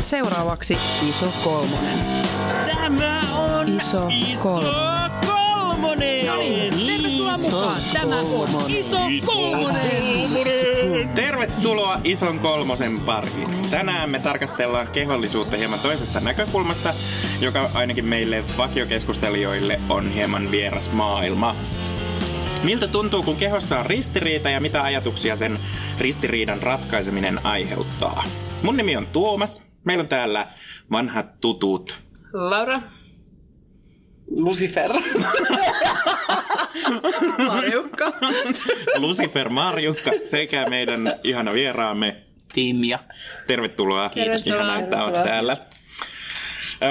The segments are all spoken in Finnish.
Seuraavaksi iso kolmonen. Tämä on Iso iso kolmonen. kolmonen. Tervetuloa mukaan. Tämä on Iso Kolmonen. Tervetuloa Ison kolmosen pariin. Tänään me tarkastellaan kehollisuutta hieman toisesta näkökulmasta, joka ainakin meille vakiokeskustelijoille on hieman vieras maailma. Miltä tuntuu, kun kehossa on ristiriita ja mitä ajatuksia sen ristiriidan ratkaiseminen aiheuttaa? Mun nimi on Tuomas. Meillä on täällä vanhat tutut. Laura. Lucifer. Marjukka. Lucifer Marjukka sekä meidän ihana vieraamme Tiimia. Tervetuloa. Tervetuloa. Ihana, että olet täällä.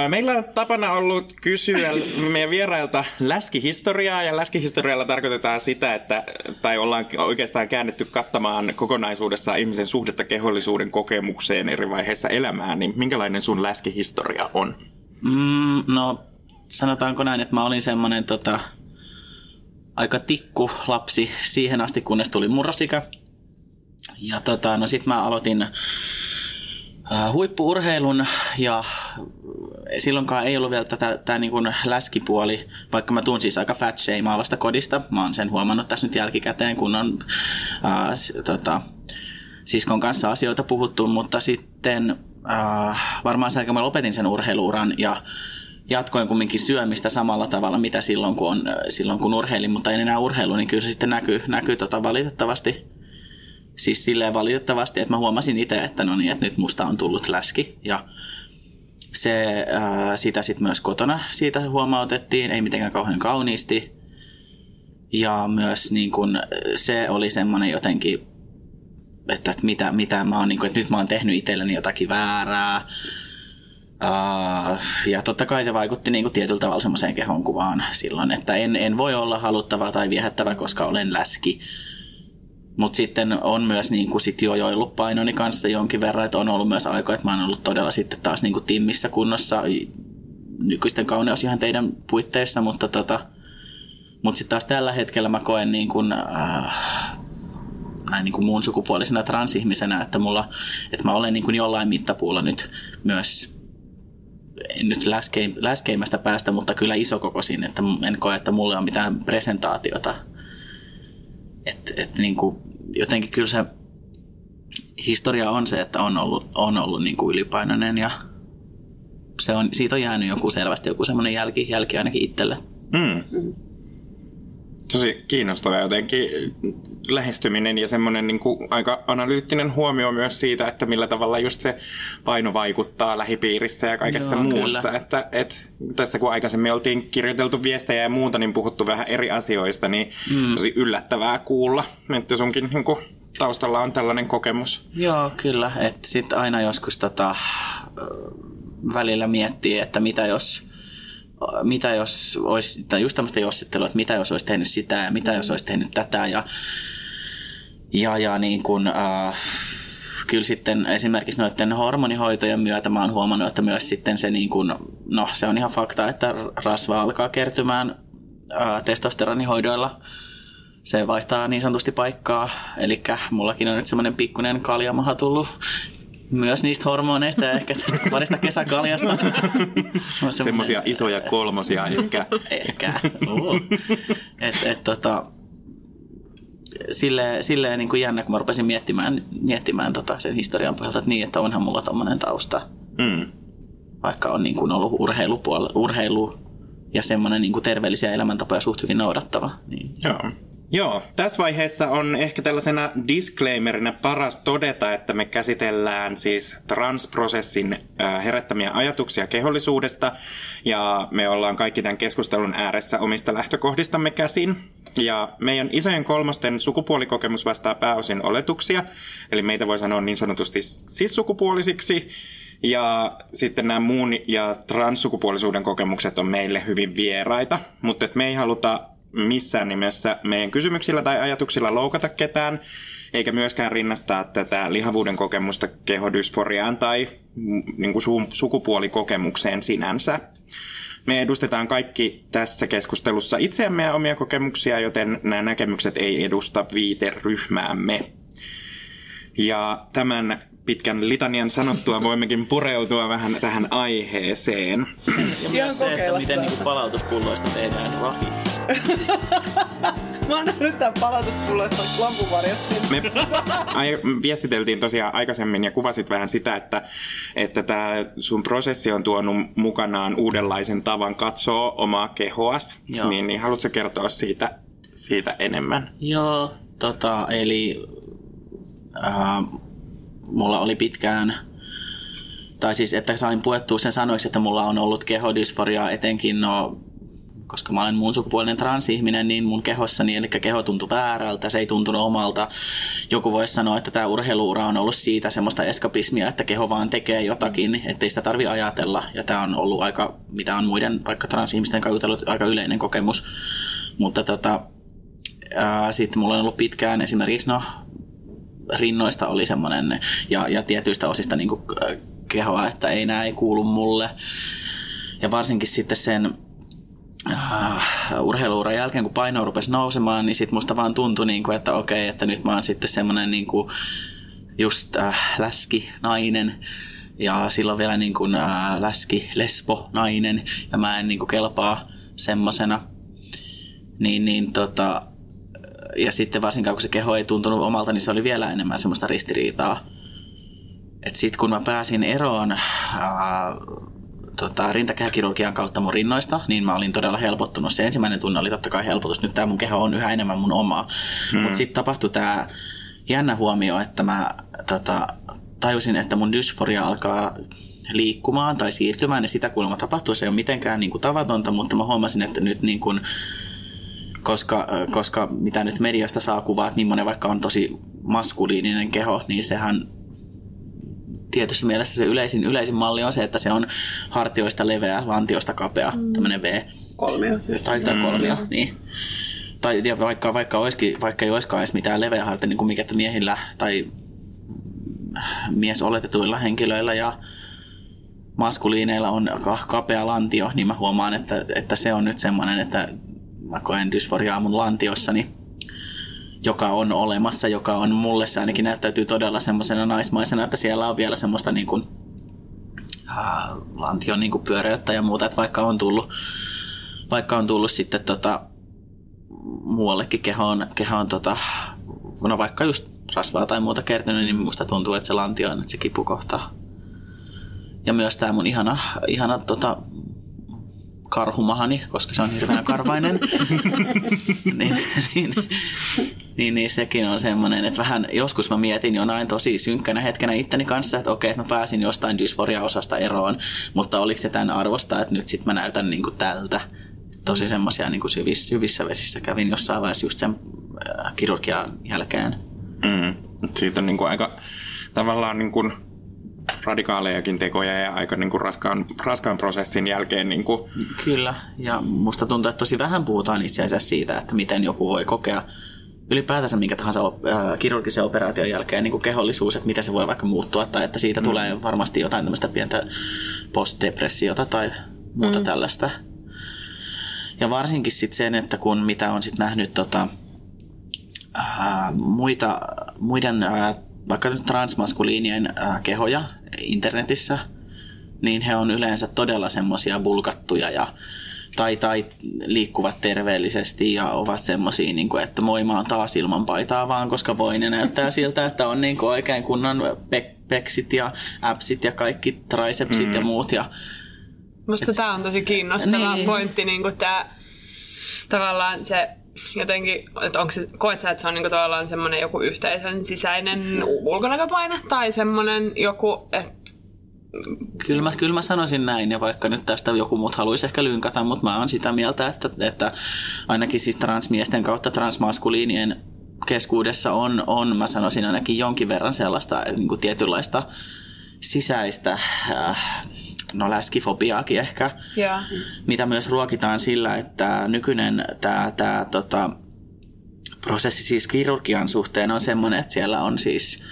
Meillä on tapana ollut kysyä meidän vierailta läskihistoriaa, ja läskihistorialla tarkoitetaan sitä, että, tai ollaan oikeastaan käännetty kattamaan kokonaisuudessaan ihmisen suhdetta kehollisuuden kokemukseen eri vaiheissa elämää, niin minkälainen sun läskihistoria on? Mm, no, sanotaanko näin, että mä olin semmonen tota, aika tikku lapsi siihen asti, kunnes tuli murrosikä. Ja tota, no sit mä aloitin huippuurheilun ja silloinkaan ei ollut vielä tätä tää niin läskipuoli, vaikka mä tuun siis aika fat vasta kodista. Mä oon sen huomannut tässä nyt jälkikäteen, kun on s- tota, siskon kanssa asioita puhuttu, mutta sitten äh, varmaan sen mä lopetin sen urheiluuran ja jatkoin kumminkin syömistä samalla tavalla, mitä silloin kun, on, silloin kun urheilin, mutta en enää urheilu, niin kyllä se sitten näkyy, näkyy tota valitettavasti. Siis silleen valitettavasti, että mä huomasin itse, että no niin, että nyt musta on tullut läski ja se, ää, sitä sitten myös kotona siitä huomautettiin, ei mitenkään kauhean kauniisti. Ja myös niin kun, se oli semmoinen jotenkin, että, että mitä, mitä mä oon, niin kun, että nyt mä oon tehnyt itselleni jotakin väärää. Uh, ja totta kai se vaikutti niin kuin tietyllä tavalla semmoiseen kehonkuvaan silloin, että en, en voi olla haluttava tai viehättävä, koska olen läski. Mutta sitten on myös niin kuin sit jo joillut painoni kanssa jonkin verran, että on ollut myös aikoja, että mä oon ollut todella sitten taas niin kuin timmissä kunnossa nykyisten kauneus ihan teidän puitteissa, mutta tota, mut sitten taas tällä hetkellä mä koen niin kuin, äh, näin niin kuin muun sukupuolisena transihmisenä, että, mulla, että mä olen niin kuin jollain mittapuulla nyt myös en nyt läskeim, läskeimmästä päästä, mutta kyllä isokokoisin, että en koe, että mulla on mitään presentaatiota. Et, et niin kuin, jotenkin kyllä se historia on se, että on ollut, on ollut niin kuin ylipainoinen ja se on, siitä on jäänyt joku selvästi joku semmoinen jälki, jälki ainakin itselle. Mm. Tosi kiinnostava jotenkin lähestyminen ja semmoinen niin kuin aika analyyttinen huomio myös siitä, että millä tavalla just se paino vaikuttaa lähipiirissä ja kaikessa Joo, muussa. kyllä. Että, et, tässä kun aikaisemmin oltiin kirjoiteltu viestejä ja muuta, niin puhuttu vähän eri asioista, niin mm. tosi yllättävää kuulla, että sunkin niin kuin, taustalla on tällainen kokemus. Joo, kyllä. Että sitten aina joskus tota, välillä miettii, että mitä jos, mitä jos olisi, tai just tämmöistä jossittelua, että mitä jos olisi tehnyt sitä ja mitä jos olisi tehnyt tätä ja, ja, ja niin kuin, äh, kyllä sitten esimerkiksi noiden hormonihoitojen myötä mä oon huomannut, että myös sitten se niin kuin, no se on ihan fakta, että rasva alkaa kertymään äh, testosteronihoidoilla se vaihtaa niin sanotusti paikkaa. Eli mullakin on nyt semmoinen pikkuinen kaljamaha tullut myös niistä hormoneista ja ehkä tästä parista kesäkaljasta. Semmoisia isoja kolmosia ehkä. Ehkä. Uh. Et, et, tota, silleen, silleen niin kuin jännä, kun mä rupesin miettimään, miettimään tota sen historian pohjalta, että niin, että onhan mulla tommonen tausta. Mm. Vaikka on niin kuin ollut urheilupuol- urheilu ja semmoinen niin kuin terveellisiä elämäntapoja suht hyvin noudattava. Niin. Joo. Joo, tässä vaiheessa on ehkä tällaisena disclaimerina paras todeta, että me käsitellään siis transprosessin herättämiä ajatuksia kehollisuudesta ja me ollaan kaikki tämän keskustelun ääressä omista lähtökohdistamme käsin. Ja meidän isojen kolmosten sukupuolikokemus vastaa pääosin oletuksia, eli meitä voi sanoa niin sanotusti sissukupuolisiksi, ja sitten nämä muun ja transsukupuolisuuden kokemukset on meille hyvin vieraita, mutta me ei haluta missään nimessä meidän kysymyksillä tai ajatuksilla loukata ketään, eikä myöskään rinnastaa tätä lihavuuden kokemusta kehodysforiaan tai mm, niin kuin su- sukupuolikokemukseen sinänsä. Me edustetaan kaikki tässä keskustelussa itseämme ja omia kokemuksia, joten nämä näkemykset ei edusta viiteryhmäämme. Ja tämän pitkän litanian sanottua voimmekin pureutua vähän tähän aiheeseen. Ja myös se, että miten niinku palautuspulloista tehdään rahi. Mä oon nähnyt tän palautuspulloista lampuvarjasta. Me ai, viestiteltiin tosiaan aikaisemmin ja kuvasit vähän sitä, että, että tämä sun prosessi on tuonut mukanaan uudenlaisen tavan katsoa omaa kehoas. Joo. Niin, niin haluatko kertoa siitä, siitä enemmän? Joo, tota, eli ää, mulla oli pitkään, tai siis että sain puettua sen sanoiksi, että mulla on ollut kehodysforiaa etenkin, no koska mä olen muun sukupuolinen transihminen, niin mun kehossani, eli keho tuntui väärältä, se ei tuntunut omalta. Joku voisi sanoa, että tämä urheiluura on ollut siitä semmoista eskapismia, että keho vaan tekee jotakin, ettei sitä tarvi ajatella. Ja tämä on ollut aika, mitä on muiden vaikka transihmisten kanssa jutellut, aika yleinen kokemus. Mutta tota, sitten mulla on ollut pitkään esimerkiksi, no rinnoista oli semmoinen ja, ja tietyistä osista niin kuin, kehoa, että ei ei kuulu mulle. Ja varsinkin sitten sen uh, urheiluuran jälkeen, kun paino rupesi nousemaan, niin sitten musta vaan tuntui, niin kuin, että okei, että nyt mä oon sitten semmoinen niin kuin, just äh, läski nainen ja silloin vielä niin kuin, äh, läski lesbo nainen ja mä en niin kuin, kelpaa semmosena. Niin, niin tota, ja sitten varsinkaan kun se keho ei tuntunut omalta, niin se oli vielä enemmän semmoista ristiriitaa. Sitten kun mä pääsin eroon ää, tota, rintakehäkirurgian kautta mun rinnoista, niin mä olin todella helpottunut. Se ensimmäinen tunne oli totta kai helpotus. Nyt tämä mun keho on yhä enemmän mun omaa. Hmm. Mutta sitten tapahtui tämä jännä huomio, että mä tota, tajusin, että mun dysforia alkaa liikkumaan tai siirtymään, ja sitä kuulemma tapahtuu. Se ei ole mitenkään niin kuin, tavatonta, mutta mä huomasin, että nyt niin kuin, koska, koska mitä nyt mediasta saa kuvaa, että millainen vaikka on tosi maskuliininen keho, niin sehän tietyssä mielessä se yleisin, yleisin malli on se, että se on hartioista leveä, lantiosta kapea, mm. tämmöinen V. Kolmio. Tai, tai kolmio, mm. niin. Tai ja vaikka, vaikka, olisikin, vaikka ei olisikaan edes mitään leveä hartia, niin kuin mikä miehillä tai mies oletetuilla henkilöillä ja maskuliineilla on kapea lantio, niin mä huomaan, että, että se on nyt semmoinen, että mä koen dysforiaa mun lantiossani, joka on olemassa, joka on mulle se ainakin näyttäytyy todella semmoisena naismaisena, että siellä on vielä semmoista niin kuin, äh, lantion niin kuin pyöreyttä ja muuta, että vaikka on tullut, vaikka on tullut sitten tota, muuallekin kehoon, kehoon tota, no vaikka just rasvaa tai muuta kertynyt, niin musta tuntuu, että se lantio on nyt se kipukohta. Ja myös tämä mun ihana, ihana tota, karhumahani, koska se on hirveän karvainen, niin, niin, niin, niin, sekin on semmoinen, että vähän joskus mä mietin jonain tosi synkkänä hetkenä itteni kanssa, että okei, että mä pääsin jostain dysforia-osasta eroon, mutta oliko se tämän arvosta, että nyt sit mä näytän niin kuin tältä. Tosi semmoisia niin kuin syvissä, syvissä vesissä kävin jossain vaiheessa just sen äh, kirurgian jälkeen. Mm. Siitä on niin kuin aika tavallaan niin kuin radikaalejakin tekoja ja aika niin kuin raskaan, raskaan prosessin jälkeen. Niin kuin. Kyllä, ja musta tuntuu, että tosi vähän puhutaan itse asiassa siitä, että miten joku voi kokea ylipäätänsä minkä tahansa äh, kirurgisen operaation jälkeen niin kuin kehollisuus, että miten se voi vaikka muuttua, tai että siitä mm. tulee varmasti jotain tämmöistä pientä postdepressiota tai muuta mm. tällaista. Ja varsinkin sitten sen, että kun mitä on sitten nähnyt tota, äh, muita, muiden äh, vaikka nyt transmaskuliinien äh, kehoja internetissä, niin he on yleensä todella semmoisia bulkattuja ja tai, tai liikkuvat terveellisesti ja ovat semmoisia, niin kuin, että moi mä oon taas ilman paitaa vaan, koska voin ja näyttää siltä, että on niin kuin oikein kunnon pe- peksit ja appsit ja kaikki tricepsit mm. ja muut. Ja, Musta tämä on tosi kiinnostava niin. pointti, niin kuin tämä tavallaan se jotenkin, että onko se, koet sä, että se on niinku tavallaan semmoinen joku yhteisön sisäinen ulkonäköpaine tai semmoinen joku, että Kyllä mä, kyllä mä sanoisin näin, ja vaikka nyt tästä joku muut haluaisi ehkä lynkata, mutta mä oon sitä mieltä, että, että ainakin siis transmiesten kautta transmaskuliinien keskuudessa on, on, mä sanoisin ainakin jonkin verran sellaista niin kuin tietynlaista sisäistä äh, no läskifobiaakin ehkä, yeah. mitä myös ruokitaan sillä, että nykyinen tämä, tämä tota, prosessi siis kirurgian suhteen on semmoinen, että siellä on siis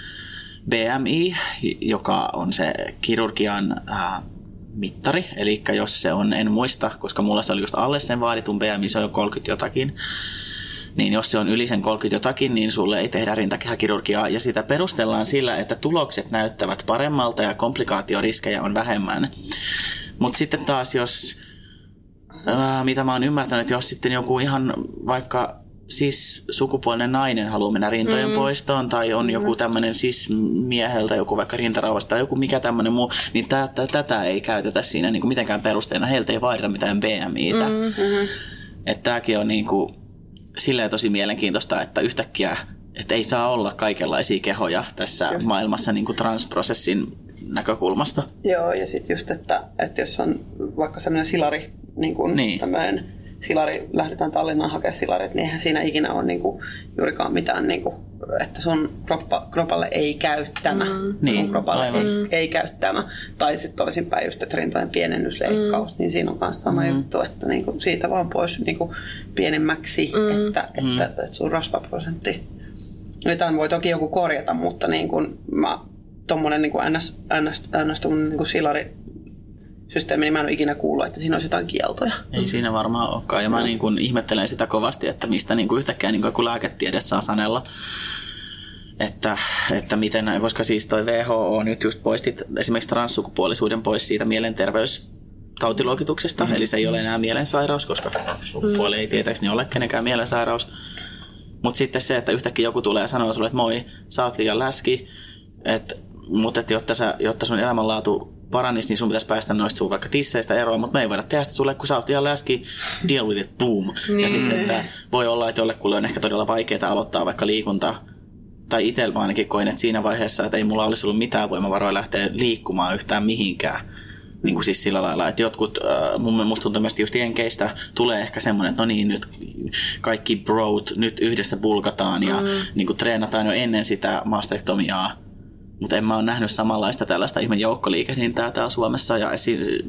BMI, joka on se kirurgian äh, mittari, eli jos se on, en muista, koska mulla se oli just alle sen vaaditun BMI, se on jo 30 jotakin, niin jos se on yli sen 30 jotakin, niin sulle ei tehdä rintakehäkirurgiaa. Ja sitä perustellaan sillä, että tulokset näyttävät paremmalta ja komplikaatioriskejä on vähemmän. Mutta sitten taas jos, ää, mitä mä oon ymmärtänyt, jos sitten joku ihan vaikka siis sukupuolinen nainen haluaa mennä rintojen mm. poistoon tai on joku tämmöinen siis mieheltä joku vaikka rintarauhasta tai joku mikä tämmöinen muu, niin tätä, tätä ei käytetä siinä niin kuin mitenkään perusteena. Heiltä ei vaadita mitään BMItä. Mm-hmm. Että tämäkin on niin kuin, silleen tosi mielenkiintoista, että yhtäkkiä että ei saa olla kaikenlaisia kehoja tässä just. maailmassa niin kuin transprosessin näkökulmasta. Joo, ja sitten just, että, että jos on vaikka sellainen silari, niin kuin niin. tämmöinen silari, lähdetään Tallinnaan hakemaan silarit, niin eihän siinä ikinä ole niin kuin, juurikaan mitään, niin kuin, että sun kroppa, kropalle ei käy tämä. Mm. Sun niin, kropalle ei, ei käy tämä. Tai sitten toisinpäin just, että rintojen pienennysleikkaus, mm. niin siinä on myös sama mm. juttu, että niin kuin, siitä vaan pois niin kuin, pienemmäksi, mm. että, että, mm. että, että sun rasvaprosentti. Jotain voi toki joku korjata, mutta niin kuin, mä tuommoinen niin ns, ns, ns niin kuin silari systeemi, niin mä en ole ikinä kuullut, että siinä olisi jotain kieltoja. Ei siinä varmaan olekaan. Ja mä niin kuin ihmettelen sitä kovasti, että mistä niin kuin yhtäkkiä niin kuin joku lääketiede saa sanella. Että, että miten, koska siis toi WHO nyt just poistit esimerkiksi transsukupuolisuuden pois siitä mielenterveys tautiluokituksesta, mm-hmm. eli se ei ole enää mielensairaus, koska sukupuoli ei tietääkseni ole kenenkään mielensairaus. Mutta sitten se, että yhtäkkiä joku tulee ja sanoo sulle, että moi, sä oot liian läski, että, mutta että jotta, sä, jotta sun elämänlaatu paranisi, niin sun pitäisi päästä noista sun vaikka tisseistä eroon, mutta me ei voida tehdä sitä sulle, kun sä oot ihan läski, deal with it, boom. Niin. Ja sitten, että voi olla, että jollekulle on ehkä todella vaikeaa aloittaa vaikka liikuntaa, tai itse ainakin koin, että siinä vaiheessa, että ei mulla olisi ollut mitään voimavaroja lähteä liikkumaan yhtään mihinkään. Niin kuin siis sillä lailla, että jotkut, äh, mun musta tuntuu myös just jenkeistä, tulee ehkä semmoinen, että no niin, nyt kaikki brot nyt yhdessä bulkataan ja mm. niin kuin treenataan jo ennen sitä mastektomiaa mutta en mä ole nähnyt samanlaista tällaista ihme joukkoliikehdintää täällä Suomessa ja esi-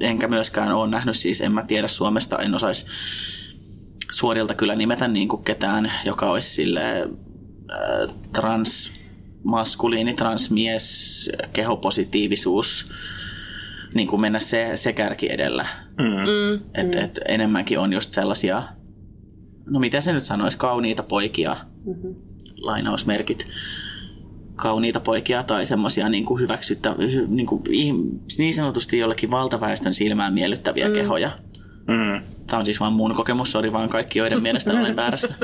enkä myöskään ole nähnyt siis, en mä tiedä Suomesta, en osaisi suorilta kyllä nimetä niin kuin ketään, joka olisi sille äh, transmaskuliini, transmies, kehopositiivisuus, niin kuin mennä se, se kärki edellä. Mm. Et, et enemmänkin on just sellaisia, no miten se nyt sanoisi, kauniita poikia, mm-hmm. lainausmerkit, kauniita poikia tai semmoisia niin kuin hyväksyttä, niin, kuin, niin sanotusti jollekin valtaväestön silmään miellyttäviä mm. kehoja. Mm. Tämä on siis vain mun kokemus, sori vaan kaikki, joiden mielestä olen väärässä.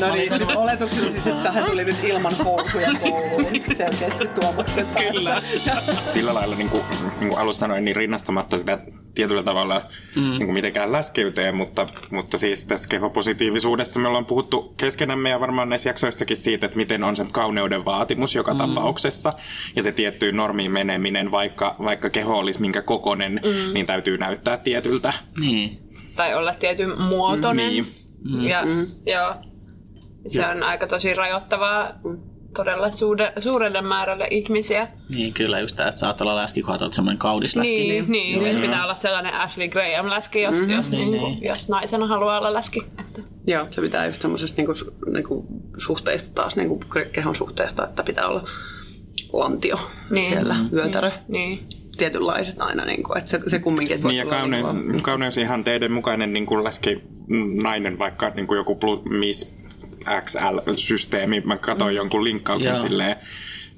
No niin, oletuksella siis, että sähän tuli nyt ilman housuja kouluun selkeästi Tuomaksen Kyllä. Sillä lailla, niin kuin, niin kuin alussa sanoin, niin rinnastamatta sitä tietyllä tavalla mm. niin kuin mitenkään läskeyteen, mutta, mutta siis tässä kehopositiivisuudessa me ollaan puhuttu keskenämme ja varmaan näissä jaksoissakin siitä, että miten on se kauneuden vaatimus joka mm. tapauksessa ja se tiettyyn normiin meneminen, vaikka, vaikka keho olisi minkä kokonen, mm. niin täytyy näyttää tietyltä. Niin. Tai olla tietyn muotoinen. Niin. Mm. Ja, mm. joo. Se on aika tosi rajoittavaa todella suure, suurelle määrälle ihmisiä. Niin, kyllä just tämä, että saat olla läski, kun olet semmoinen kaudis läski. Niin, niin, niin. Mm. pitää olla sellainen Ashley Graham läski, jos, mm-hmm. jos, niin, niin, niin. jos naisena haluaa olla läski. Että. Joo, se pitää just semmoisesta niinku, niinku, suhteista taas, niinku, kehon suhteesta, että pitää olla lantio niin. siellä, mm. vyötärö. Niin. niin tietynlaiset aina, niin kuin, että se, se kumminkin... Että niin ja kauneus, niin kauneus ihan teidän mukainen niin kuin läski nainen, vaikka niin kuin joku plus, miss XL-systeemi. Mä katsoin mm. jonkun linkkauksen Joo. silleen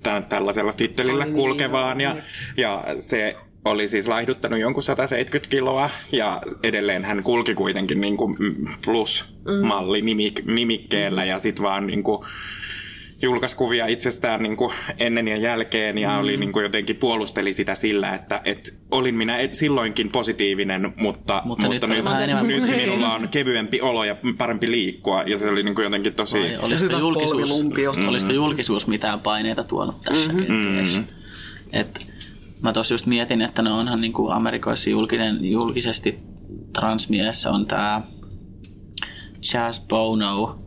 tämän, tällaisella tittelillä Ai niin, kulkevaan niin, ja, ja se oli siis laihduttanut jonkun 170 kiloa ja edelleen hän kulki kuitenkin niin kuin plus-malli nimik- nimikkeellä ja sitten vaan niin kuin julkaisi kuvia itsestään niin kuin ennen ja jälkeen ja mm. oli niin kuin jotenkin puolusteli sitä sillä, että, että olin minä silloinkin positiivinen, mutta, mutta, mutta nyt, nyt, nyt minulla on kevyempi olo ja parempi liikkua ja se oli niin kuin jotenkin tosi... Vai, olisiko, julkisuus, mm. olisiko julkisuus mitään paineita tuonut tässä mm-hmm. kenties? Mm-hmm. Et, mä tuossa just mietin, että ne onhan niin kuin Amerikoissa julkinen, julkisesti transmies on tämä Chaz Bono,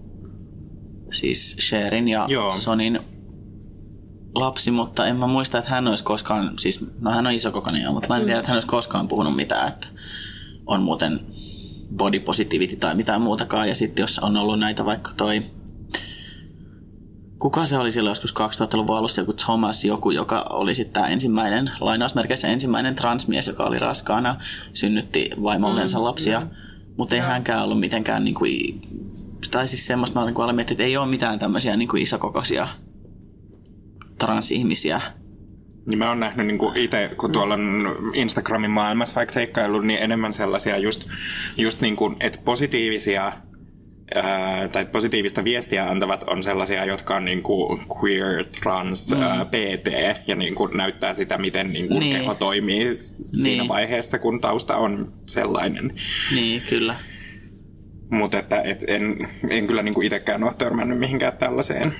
siis Sherin ja Joo. Sonin lapsi, mutta en mä muista, että hän olisi koskaan, siis no hän on iso kokoinen mutta mä en tiedä, että hän olisi koskaan puhunut mitään, että on muuten body positivity tai mitään muutakaan. Ja sitten jos on ollut näitä vaikka toi, kuka se oli silloin joskus 2000-luvun alussa, joku Thomas joku, joka oli sitten tämä ensimmäinen, lainausmerkeissä ensimmäinen transmies, joka oli raskaana, synnytti vaimollensa mm, lapsia. Mm Mutta ei hänkään ollut mitenkään niin kuin, tai siis semmoista mä niin aloin miettiä, että ei ole mitään tämmöisiä niin kuin isokokoisia transihmisiä. Niin mä oon nähnyt niin itse, kun tuolla on Instagramin maailmassa vaikka seikkailu, niin enemmän sellaisia just, just niin kuin, että positiivisia ää, tai positiivista viestiä antavat on sellaisia, jotka on niin kuin queer, trans, mm. ää, PT ja niin kuin näyttää sitä, miten niin kuin Niin. keho toimii siinä Niin. vaiheessa, kun tausta on sellainen. Niin, kyllä. Mutta että et en, en kyllä niinku itsekään ole törmännyt mihinkään tällaiseen.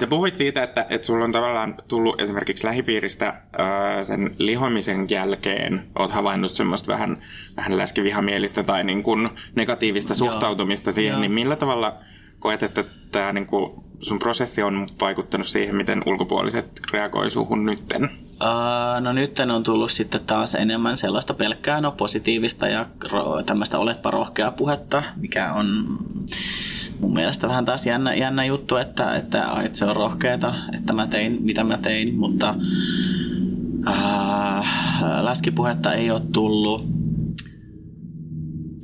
Sä puhuit siitä, että, että sulla on tavallaan tullut esimerkiksi lähipiiristä ää, sen lihomisen jälkeen, oot havainnut semmoista vähän, vähän läskivihamielistä tai niin kuin negatiivista suhtautumista siihen, Joo. niin millä tavalla koet, että tämä niin kuin sun prosessi on vaikuttanut siihen, miten ulkopuoliset reagoi suhun nytten? Uh, no nyt on tullut sitten taas enemmän sellaista pelkkää no, positiivista ja ro- tämmöistä oletpa rohkea puhetta, mikä on mun mielestä vähän taas jännä, jännä juttu, että, että, että se on rohkeeta, että mä tein mitä mä tein, mutta uh, läskipuhetta ei ole tullut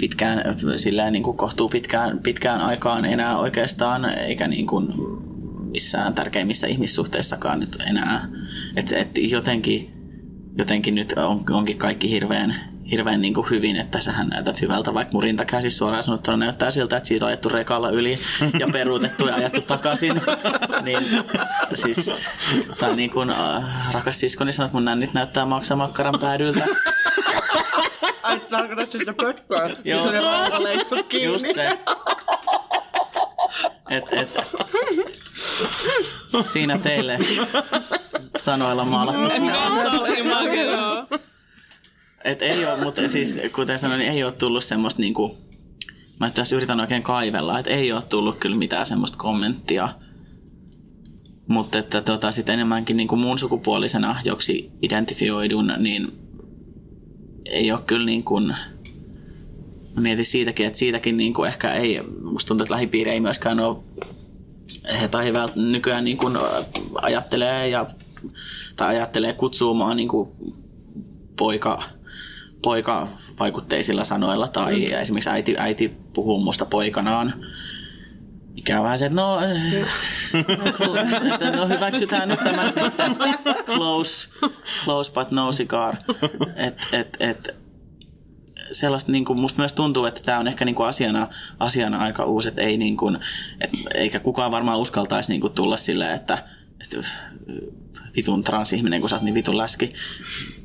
pitkään, silleen niin kuin kohtuu pitkään, pitkään aikaan enää oikeastaan, eikä niin kuin missään tärkeimmissä ihmissuhteissakaan nyt enää. Et, et jotenkin, jotenkin nyt on, onkin kaikki hirveän, hirveän niin kuin hyvin, että sähän näytät hyvältä, vaikka mun rintakäsi suoraan sanottuna näyttää siltä, että siitä on ajettu rekalla yli ja peruutettu ja ajettu takaisin. niin, siis, tai niin kuin äh, rakas siskoni sanoi, että mun nännit näyttää maksamakkaran päädyltä. Ai, tarkoitat sitä pötköä? Joo. Se rautaleitsut kiinni. Just se. Et, et. Siinä teille sanoilla maalattu. Et ei ole, mutta siis kuten sanoin, niin ei ole tullut semmoista niinku, mä tässä yritän oikein kaivella, että ei ole tullut kyllä mitään semmoista kommenttia. Mutta että tota, sit enemmänkin niinku muun sukupuolisena, joksi identifioidun, niin ei ole kyllä niin kuin, mä mietin siitäkin, että siitäkin niin kuin ehkä ei, musta tuntuu, että lähipiiri ei myöskään ole, tai vält, nykyään niin kuin ajattelee ja, tai ajattelee kutsua mua niin kuin poika, poika vaikutteisilla sanoilla tai mm. esimerkiksi äiti, äiti puhuu musta poikanaan. Mikä on vähän se, että no, että no hyväksytään nyt tämä sitten close, close but no cigar. Et, et, et, sellaista, niin kuin, musta myös tuntuu, että tämä on ehkä niin kuin asiana, asiana aika uusi, että ei niin kuin, et, eikä kukaan varmaan uskaltaisi niin kuin tulla silleen, että, että vitun transihminen, kun sä oot niin vitun läski.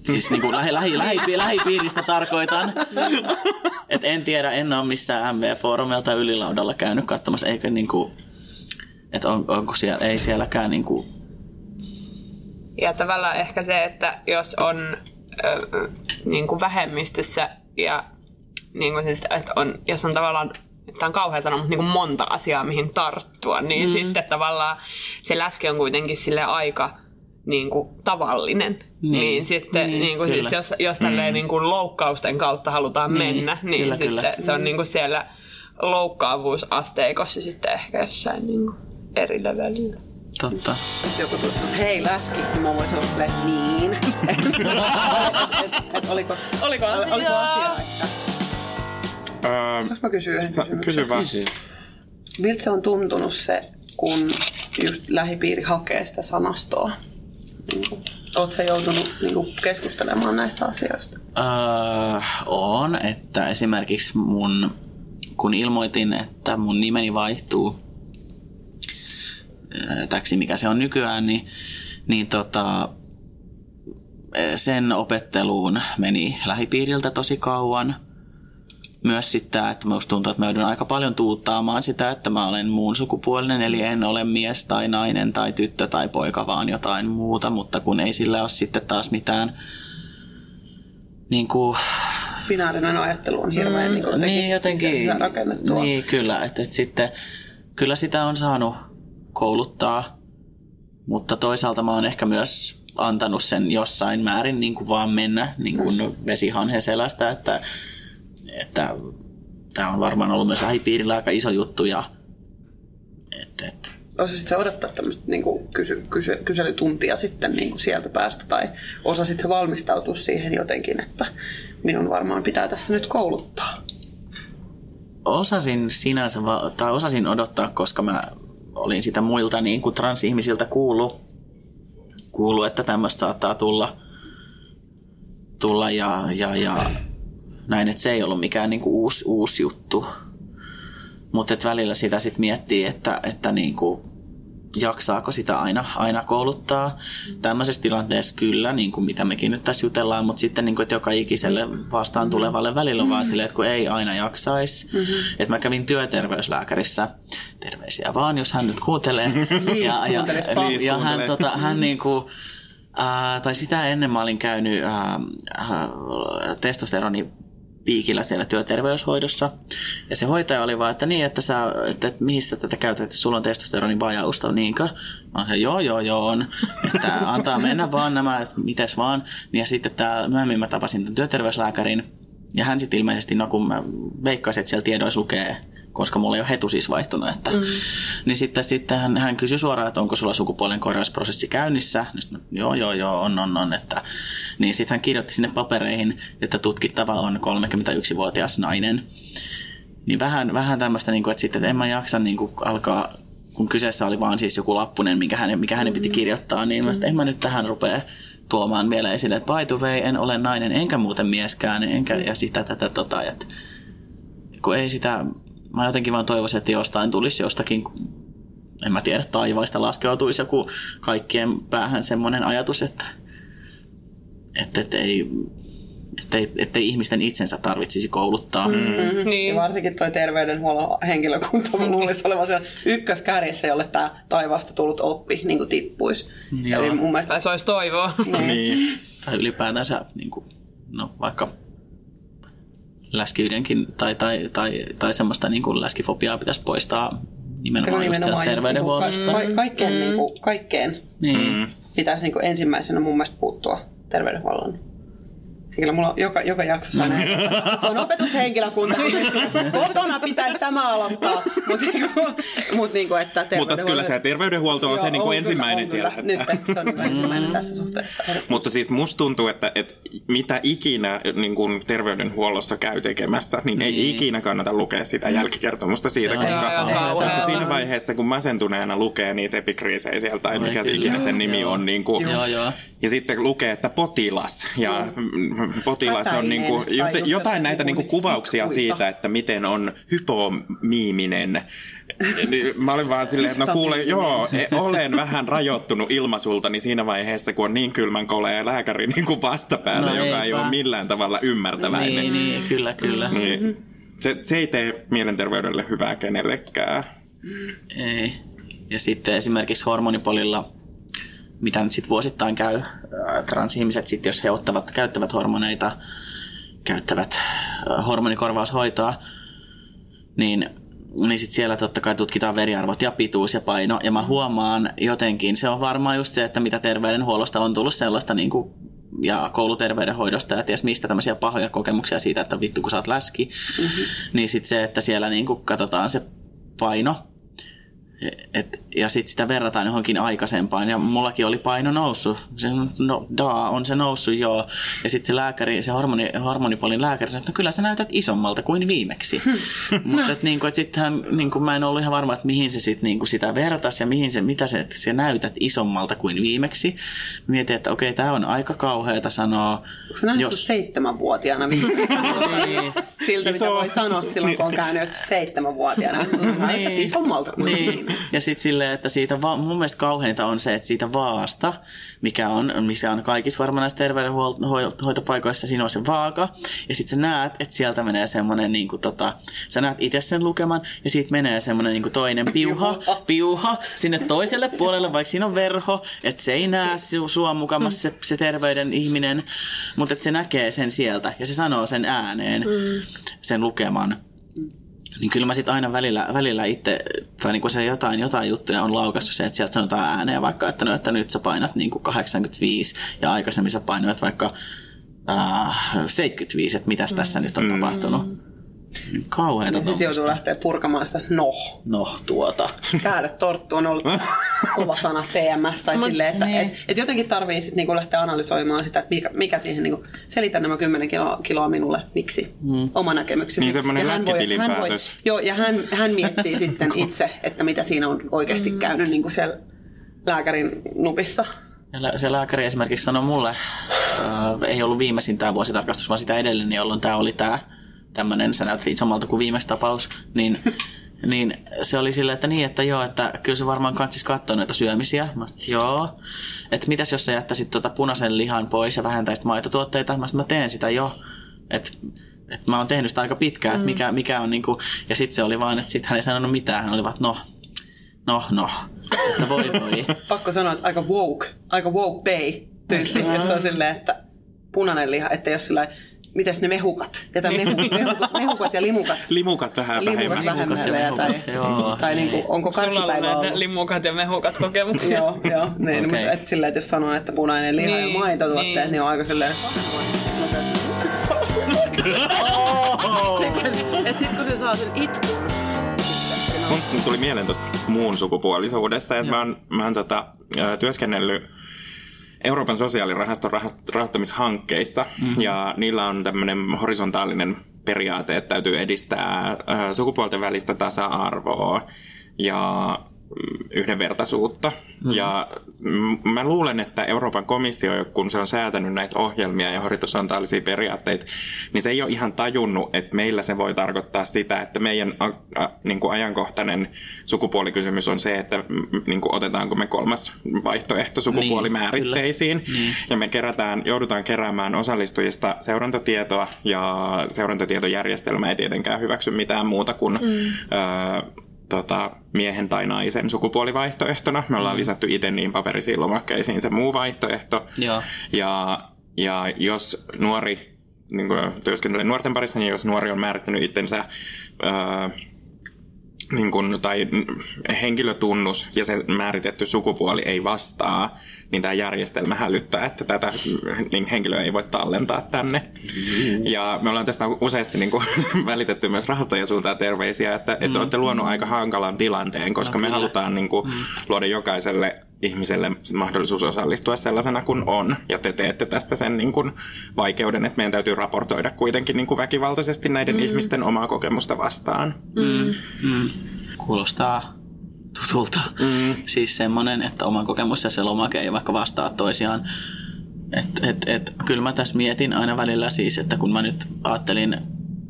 Siis niin kuin lähi, lähi, lähi, lähipiiristä tarkoitan. Et en tiedä, en ole missään MV-foorumilla ylilaudalla käynyt katsomassa, eikä niin kuin, että on, onko siellä, ei sielläkään niin kuin, Ja tavallaan ehkä se, että jos on ö, niin kuin vähemmistössä ja niin kuin siis, että on, jos on tavallaan tämä on kauhean sanoa, mutta niin kuin monta asiaa, mihin tarttua, niin mm. sitten tavallaan se läski on kuitenkin sille aika niin kuin, tavallinen. Niin. Niin, sitten Niin, niin, kuin, kyllä. siis jos, jos tälleen niin kuin loukkausten kautta halutaan Niin, mennä, niin kyllä, sitten kyllä. se on niin kuin siellä loukkaavuusasteikossa sitten ehkä jossain niin kuin eri levelillä. totta. Sitten joku tuli sanoa, että hei läski, niin mä voisin olla niin. et, et, oliko, Oliko asiaa? Oliko asiaa että, Öö, Saanko mä kysyä yhden sa- kysymyksen? kysy vaan. Miltä se on tuntunut se, kun just lähipiiri hakee sitä sanastoa? Niin kuin, Oot sä joutunut niin kuin, keskustelemaan näistä asioista? Öö, on, että esimerkiksi mun, kun ilmoitin, että mun nimeni vaihtuu öö, täksi, mikä se on nykyään, niin, niin tota, sen opetteluun meni lähipiiriltä tosi kauan. Myös sitten tämä, että musta tuntuu, että mä joudun aika paljon tuuttaamaan sitä, että mä olen muun sukupuolinen, eli en ole mies tai nainen tai tyttö tai poika, vaan jotain muuta, mutta kun ei sillä ole sitten taas mitään niin kuin, Binaarinen ajattelu on hirveän niin, kuin, niin jotenkin, rakennettua. niin kyllä, että, että sitten kyllä sitä on saanut kouluttaa, mutta toisaalta mä oon ehkä myös antanut sen jossain määrin niin kuin vaan mennä niin kuin vesihanhen selästä, että, että tämä on varmaan ollut myös lähipiirillä aika iso juttu ja että, että, osasit sä odottaa tämmöistä niin kuin kysy, kysy, kyselytuntia sitten niin kuin sieltä päästä tai osasit sä valmistautua siihen jotenkin, että minun varmaan pitää tässä nyt kouluttaa? Osasin sinänsä, tai osasin odottaa, koska mä olin sitä muilta niin kuin transihmisiltä kuullut, kuullut että tämmöistä saattaa tulla, tulla ja, ja, ja näin, että se ei ollut mikään niin kuin uusi, uusi juttu. Mutta välillä sitä sitten miettii, että, että niin kuin, jaksaako sitä aina, aina kouluttaa. Tämmöisessä tilanteessa kyllä, niin kuin mitä mekin nyt tässä jutellaan, mutta sitten niin kuin, että joka ikiselle vastaan tulevalle välillä on vaan silleen, että kun ei aina jaksaisi. Mm-hmm. Että mä kävin työterveyslääkärissä, terveisiä vaan, jos hän nyt kuuntelee. ja, ja, kuuntelis ja hän, tota, hän niin kuin, Äh, tai sitä ennen mä olin käynyt äh, äh, testosteroni piikillä siellä työterveyshoidossa. Ja se hoitaja oli vaan, että niin, että, sä, että, että mihin sä tätä käytät, että sulla on testosteronin vajausta, niinkö? Mä sanoin, joo, joo, joo on. Että antaa mennä vaan nämä, mites vaan. Ja sitten tää, myöhemmin mä tapasin tämän työterveyslääkärin. Ja hän sitten ilmeisesti, no kun mä veikkaisin, että siellä tiedoissa lukee koska mulla ei ole hetu siis vaihtunut. Että, mm. Niin sitten, sitten hän, hän kysyi suoraan, että onko sulla sukupuolen korjausprosessi käynnissä. Niin sitten, joo, joo, joo, on, on, on. Että, niin sitten hän kirjoitti sinne papereihin, että tutkittava on 31-vuotias nainen. Niin vähän, vähän tämmöistä, niin kuin, että sitten että en mä jaksa niin kuin, alkaa kun kyseessä oli vaan siis joku lappunen, mikä hänen, mikä hänen piti kirjoittaa, niin mä, en mä nyt tähän rupea tuomaan vielä esille, että by the way, en ole nainen, enkä muuten mieskään, enkä, ja sitä tätä tota, että kun ei sitä, mä jotenkin vaan toivoisin, että jostain tulisi jostakin, en mä tiedä, taivaista laskeutuisi joku kaikkien päähän semmoinen ajatus, että, että, että ei, ettei, ettei ihmisten itsensä tarvitsisi kouluttaa. Mm. Mm-hmm. Niin. Ja varsinkin tuo terveydenhuollon henkilökunta luulisi olevan siellä ykköskärjessä, jolle tämä taivaasta tullut oppi niin kuin tippuisi. Joo. Eli mun mielestä Tai se olisi toivoa. Niin. Tai ylipäätänsä niin kuin, no, vaikka läskiydenkin tai, tai, tai, tai semmoista niin kuin läskifobiaa pitäisi poistaa nimenomaan, just sieltä just terveydenhuollosta. Ka- ka- kaikkeen, mm. niin kuin, kaikkeen Niin. pitäisi niin kuin ensimmäisenä mun mielestä puuttua terveydenhuollon. Kyllä mulla on joka, joka jaksossa on, näin, että on opetushenkilökunta. Kotona pitäisi tämä aloittaa. Mutta niinku, mut niinku, että Mutta kyllä se terveydenhuolto on se niin kuin ensimmäinen on siellä. Kyllä. Nyt se on ensimmäinen tässä suhteessa. Mutta siis musta tuntuu, että, että mitä ikinä niin kuin terveydenhuollossa käy tekemässä, niin ei Niin. ikinä kannata lukea sitä jälkikertomusta siitä, Se on koska, joo, joo, koska kauheaa. siinä vaiheessa, kun masentuneena lukee niitä epikriisejä sieltä, tai mikä ikinä sen nimi Joo. on, niin kuin, Joo, joo. ja sitten lukee, että potilas, ja potilas on niin kuin, jotain jotain näitä niin kuin niinku kuvauksia pikkuisa. siitä, että miten on hypomiiminen. Niin Mä olin vaan silleen, että no kuule, joo, e- olen vähän rajoittunut ilmasultani siinä vaiheessa, kun on niin kylmän kolea lääkäri niin kuin vastapäätä, No joka ei ole millään tavalla ymmärtäväinen. Niin, niin, kyllä, kyllä. Niin. Se, se ei tee mielenterveydelle hyvää kenellekään. Ei. Ja sitten esimerkiksi hormonipolilla, mitä nyt sitten vuosittain käy, ää, transihmiset sitten, jos he ottavat, käyttävät hormoneita, käyttävät ää, hormonikorvaushoitoa, niin niin sitten siellä totta kai tutkitaan veriarvot ja pituus ja paino. Ja mä huomaan jotenkin, se on varmaan just se, että mitä terveydenhuollosta on tullut sellaista niin kuin ja kouluterveydenhoidosta ja ties mistä tämmöisiä pahoja kokemuksia siitä, että vittu kun sä oot läski, mm-hmm. niin sitten se, että siellä niin kuin katsotaan se paino et, ja sitten sitä verrataan johonkin aikaisempaan. Ja mullakin oli paino noussut. Se, no, daa, on se noussut joo. Ja sitten se lääkäri, se hormoni, hormonipolin lääkäri sanoi, että no kyllä sä näytät isommalta kuin viimeksi. Mutta et, niinku, et sittenhän niinku, mä en ollut ihan varma, että mihin se sit, niinku, sitä vertasi ja mihin se, mitä se, että sä näytät isommalta kuin viimeksi. Mietin, että okei, tämä on aika kauheata sanoa. Onko se nähnyt jos... seitsemänvuotiaana viimeksi? Niin. Siltä, mitä voi sanoa silloin, kun on käynyt joskus seitsemänvuotiaana. Näytät isommalta kuin niin. viimeksi. Ja sitten silleen, että siitä va- mun mielestä kauheinta on se, että siitä vaasta, mikä on, missä on kaikissa varmaan näissä terveydenhoitopaikoissa, siinä on se vaaka. Ja sitten sä näet, että sieltä menee semmoinen, niin kuin, tota, sä näet itse sen lukeman, ja siitä menee semmoinen niin kuin toinen piuha, piuha. sinne toiselle puolelle, vaikka siinä on verho, että se ei näe su- sua mukamassa se, se terveyden ihminen, mutta että se näkee sen sieltä, ja se sanoo sen ääneen, sen lukeman niin kyllä mä sitten aina välillä, välillä itse, tai niin se jotain, jotain juttuja on laukassut se, että sieltä sanotaan ääneen vaikka, että, no, että nyt sä painat niin kuin 85 ja aikaisemmin sä painoit vaikka äh, 75, että mitäs tässä nyt on tapahtunut. Kauheeta Ja sitten joutuu lähteä purkamaan sitä noh. No tuota. Käärötorttu on ollut kova sana TMS. Tai silleen, että niin. et, et jotenkin tarvii sit niinku lähteä analysoimaan sitä, että mikä, mikä siihen, niinku, selitä nämä 10 kiloa, kiloa minulle, miksi, mm. oma näkemyksesi. Niin semmoinen Ja hän voi- läskitilinpäätös. Joo, ja hän, hän miettii sitten itse, että mitä siinä on oikeasti mm. käynyt niinku siellä lääkärin nupissa. Ja se lääkäri esimerkiksi sanoi mulle, äh, ei ollut viimeisin tämä vuositarkastus, vaan sitä edellinen, jolloin tämä oli tämä tämmöinen, se näytti samalta kuin viimeksi tapaus, niin, niin se oli silleen, että niin, että joo, että kyllä se varmaan kansis katsoa noita syömisiä. Mä, joo, että mitäs jos sä jättäisit tuota punaisen lihan pois ja vähentäisit maitotuotteita? Mä, sanoin, mä teen sitä jo, että et mä oon tehnyt sitä aika pitkään, että mikä, mikä on niinku, ja sitten se oli vaan, että sit hän ei sanonut mitään, hän oli vaan, no, no, no, että voi voi. Pakko sanoa, että aika woke, aika woke bay tyyppi, jossa on silleen, että punainen liha, että jos sillä mitäs ne mehukat? Jätä mehu, mehukat, mehukat ja limukat. Limukat vähän Limukat vähemmän. vähemmälle. ja Tai, Joo. tai niinku, onko Sulla on ollut karkkipäivä näitä ollut? limukat ja mehukat kokemuksia. Joo, joo. Niin, Okei. mutta et silleen, että jos sanoo, että punainen liha Niin, ja maitotuotteet, niin. niin. on aika silleen, että sit kun se saa sen itkun, Mun tuli mieleen tuosta muun sukupuolisuudesta, että mä oon, mä oon tota, työskennellyt Euroopan sosiaalirahaston rahast- rahoittamishankkeissa, mm-hmm. ja niillä on tämmöinen horisontaalinen periaate, että täytyy edistää ö, sukupuolten välistä tasa-arvoa ja yhdenvertaisuutta. Mm-hmm. Ja mä luulen, että Euroopan komissio, kun se on säätänyt näitä ohjelmia ja horisontaalisia periaatteita, niin se ei ole ihan tajunnut, että meillä se voi tarkoittaa sitä, että meidän a, a, niin kuin ajankohtainen sukupuolikysymys on se, että niin kuin otetaanko me kolmas vaihtoehto sukupuolimääritteisiin. Niin, kyllä. Niin. Ja me kerätään, joudutaan keräämään osallistujista seurantatietoa, ja seurantatietojärjestelmä ei tietenkään hyväksy mitään muuta kuin mm. ö, tota, miehen tai naisen sukupuolivaihtoehtona. Me ollaan lisätty itse niin paperisiin lomakkeisiin se muu vaihtoehto. Joo. Ja, ja jos nuori, niin kuin työskentelee nuorten parissa, niin jos nuori on määrittänyt itsensä ää, niin kuin, tai henkilötunnus ja se määritetty sukupuoli ei vastaa, niin tämä järjestelmä hälyttää, että tätä niin henkilöä ei voi tallentaa tänne. Ja me ollaan tästä useasti niin kuin, välitetty myös rahoittajan suuntaan terveisiä, että, että olette luonut aika hankalan tilanteen, koska No, me kyllä. halutaan niin kuin, luoda jokaiselle ihmiselle mahdollisuus osallistua sellaisena kuin on. Ja te teette tästä sen niin kuin vaikeuden, että meidän täytyy raportoida kuitenkin niin kuin väkivaltaisesti näiden mm. ihmisten omaa kokemusta vastaan. Kuulostaa tutulta. Mm. Siis semmoinen, että oma kokemus ja se lomake ei vaikka vastaa toisiaan. Et, et, et, kyllä mä tässä mietin aina välillä siis, että kun mä nyt ajattelin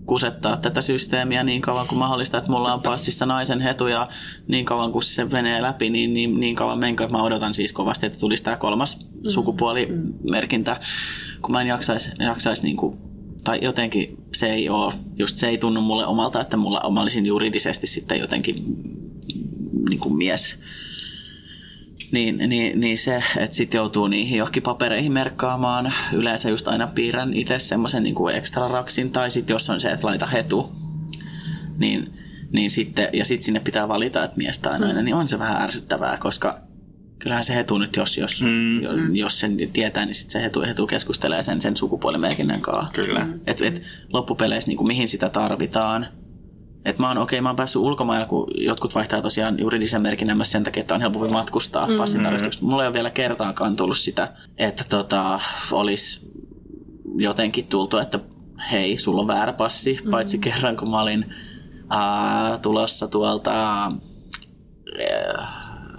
kusettaa tätä systeemiä niin kauan kuin mahdollista, että mulla on passissa naisen hetu ja niin kauan kuin se menee läpi, niin, niin, niin kauan menkö. Mä odotan siis kovasti, että tulisi tämä kolmas sukupuolimerkintä, kun mä en jaksaisi, jaksaisi niin kuin, tai jotenkin se ei ole, just se ei tunnu mulle omalta, että mulla, mä olisin juridisesti sitten jotenkin niin kuin mies. Niin, niin, niin se, että sitten joutuu niihin johonkin papereihin merkkaamaan. Yleensä just aina piirrän itse semmoisen niin kuin extra raksin, tai sitten jos on se, että laita hetu, niin, niin sitten, ja sitten sinne pitää valita, että mies tai nainen, niin on se vähän ärsyttävää, koska kyllähän se hetu nyt, jos, jos, Mm. jo- jos sen tietää, niin sitten se hetu, hetu keskustelee sen, sen sukupuolimerkinnän kanssa. Kyllä. Et, et loppupeleissä niin kuin, mihin sitä tarvitaan. Et mä oon, okei, mä oon päässyt ulkomailla, kun jotkut vaihtaa tosiaan juridisen merkinnän myös sen takia, että on helpompi matkustaa mm. passin tarkastuksesta. Mulla ei ole vielä kertaakaan tullut sitä, että tota, olisi jotenkin tultu, että hei, sulla on väärä passi, mm. paitsi kerran, kun mä olin ää, tulossa tuolta ää,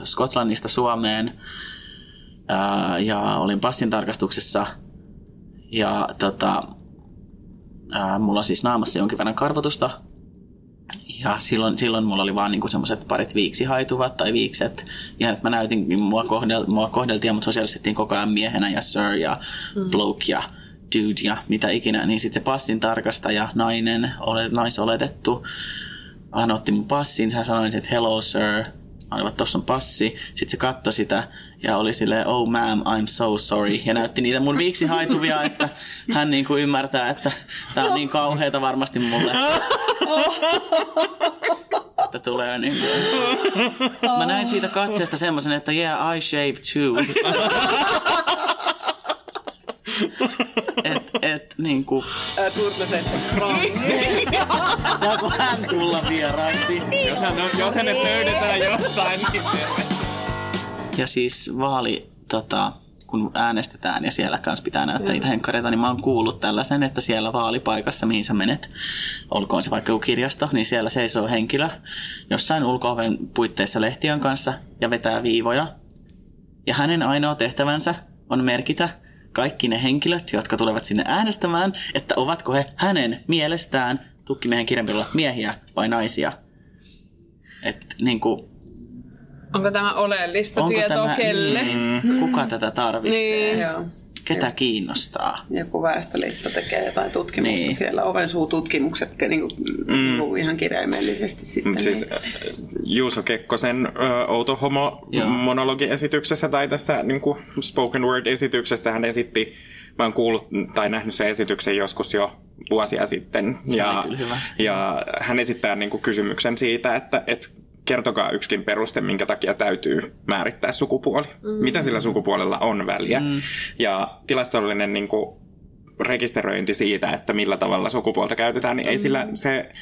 Skotlannista Suomeen ää, ja olin passin tarkastuksessa ja tota, ää, mulla on siis naamassa jonkin verran karvotusta ja silloin, silloin mulla oli vaan niinku semmoiset parit viiksihaituvat tai viikset. Ihan, että mä näytin, mua, kohdel, mua kohdeltiin, mutta sosiaalistettiin koko ajan miehenä ja sir ja mm. bloke ja dude ja mitä ikinä. Niin sitten se passin tarkastaja, nainen, ole, naisoletettu, hän otti mun passin, hän sanoi, että hello sir, Että tossa on passi. Sitten se katsoi sitä ja oli silleen, oh ma'am, I'm so sorry. Ja näytti niitä mun viiksi haituvia, että hän niin kuin ymmärtää, että tää on niin kauheeta varmasti mulle. että tulee niin kuin... Mä näin siitä katseesta semmoisen, että yeah, I shaved too. Et, et, niin kuin, Ää, Turtleset saako hän tulla vieraaksi? Jos, hän, jos hänet löydetään jostain, niin. Ja siis vaali, tota, kun äänestetään ja siellä kanssa pitää näyttää niitä henkkareita, niin mä oon kuullut tällaisen, että siellä vaalipaikassa, mihin sä menet, olkoon se vaikka joku kirjasto, niin siellä seisoo henkilö jossain ulko puitteissa lehtiön kanssa ja vetää viivoja. Ja hänen ainoa tehtävänsä on merkitä kaikki ne henkilöt, jotka tulevat sinne äänestämään, että ovatko he hänen mielestään tukkimiehen kirjanpidolla miehiä vai naisia. Et niin kuin, Onko tämä oleellista onko tietoa tämä, kelle? Mm, kuka tätä tarvitsee? Niin. Joo. Ketä kiinnostaa? Joku väestöliitto tekee jotain tutkimusta Niin. siellä, ovensuututkimukset niin kuin, mm. ihan kirjaimellisesti sitten. Siis niin. äh, Juuso Kekkosen ö, outo homo Joo. monologiesityksessä tai tässä niin kuin spoken word esityksessä hän esitti, mä oon kuullut tai nähnyt sen esityksen joskus jo vuosia sitten. Se ja, oli kyllä hyvä. ja hän esittää niin kuin kysymyksen siitä, että, että kertokaa yksikin peruste, minkä takia täytyy määrittää sukupuoli. Mm. Mitä sillä sukupuolella on väliä. Mm. Ja tilastollinen niin kuin, rekisteröinti siitä, että millä tavalla sukupuolta käytetään, niin ei sillä se...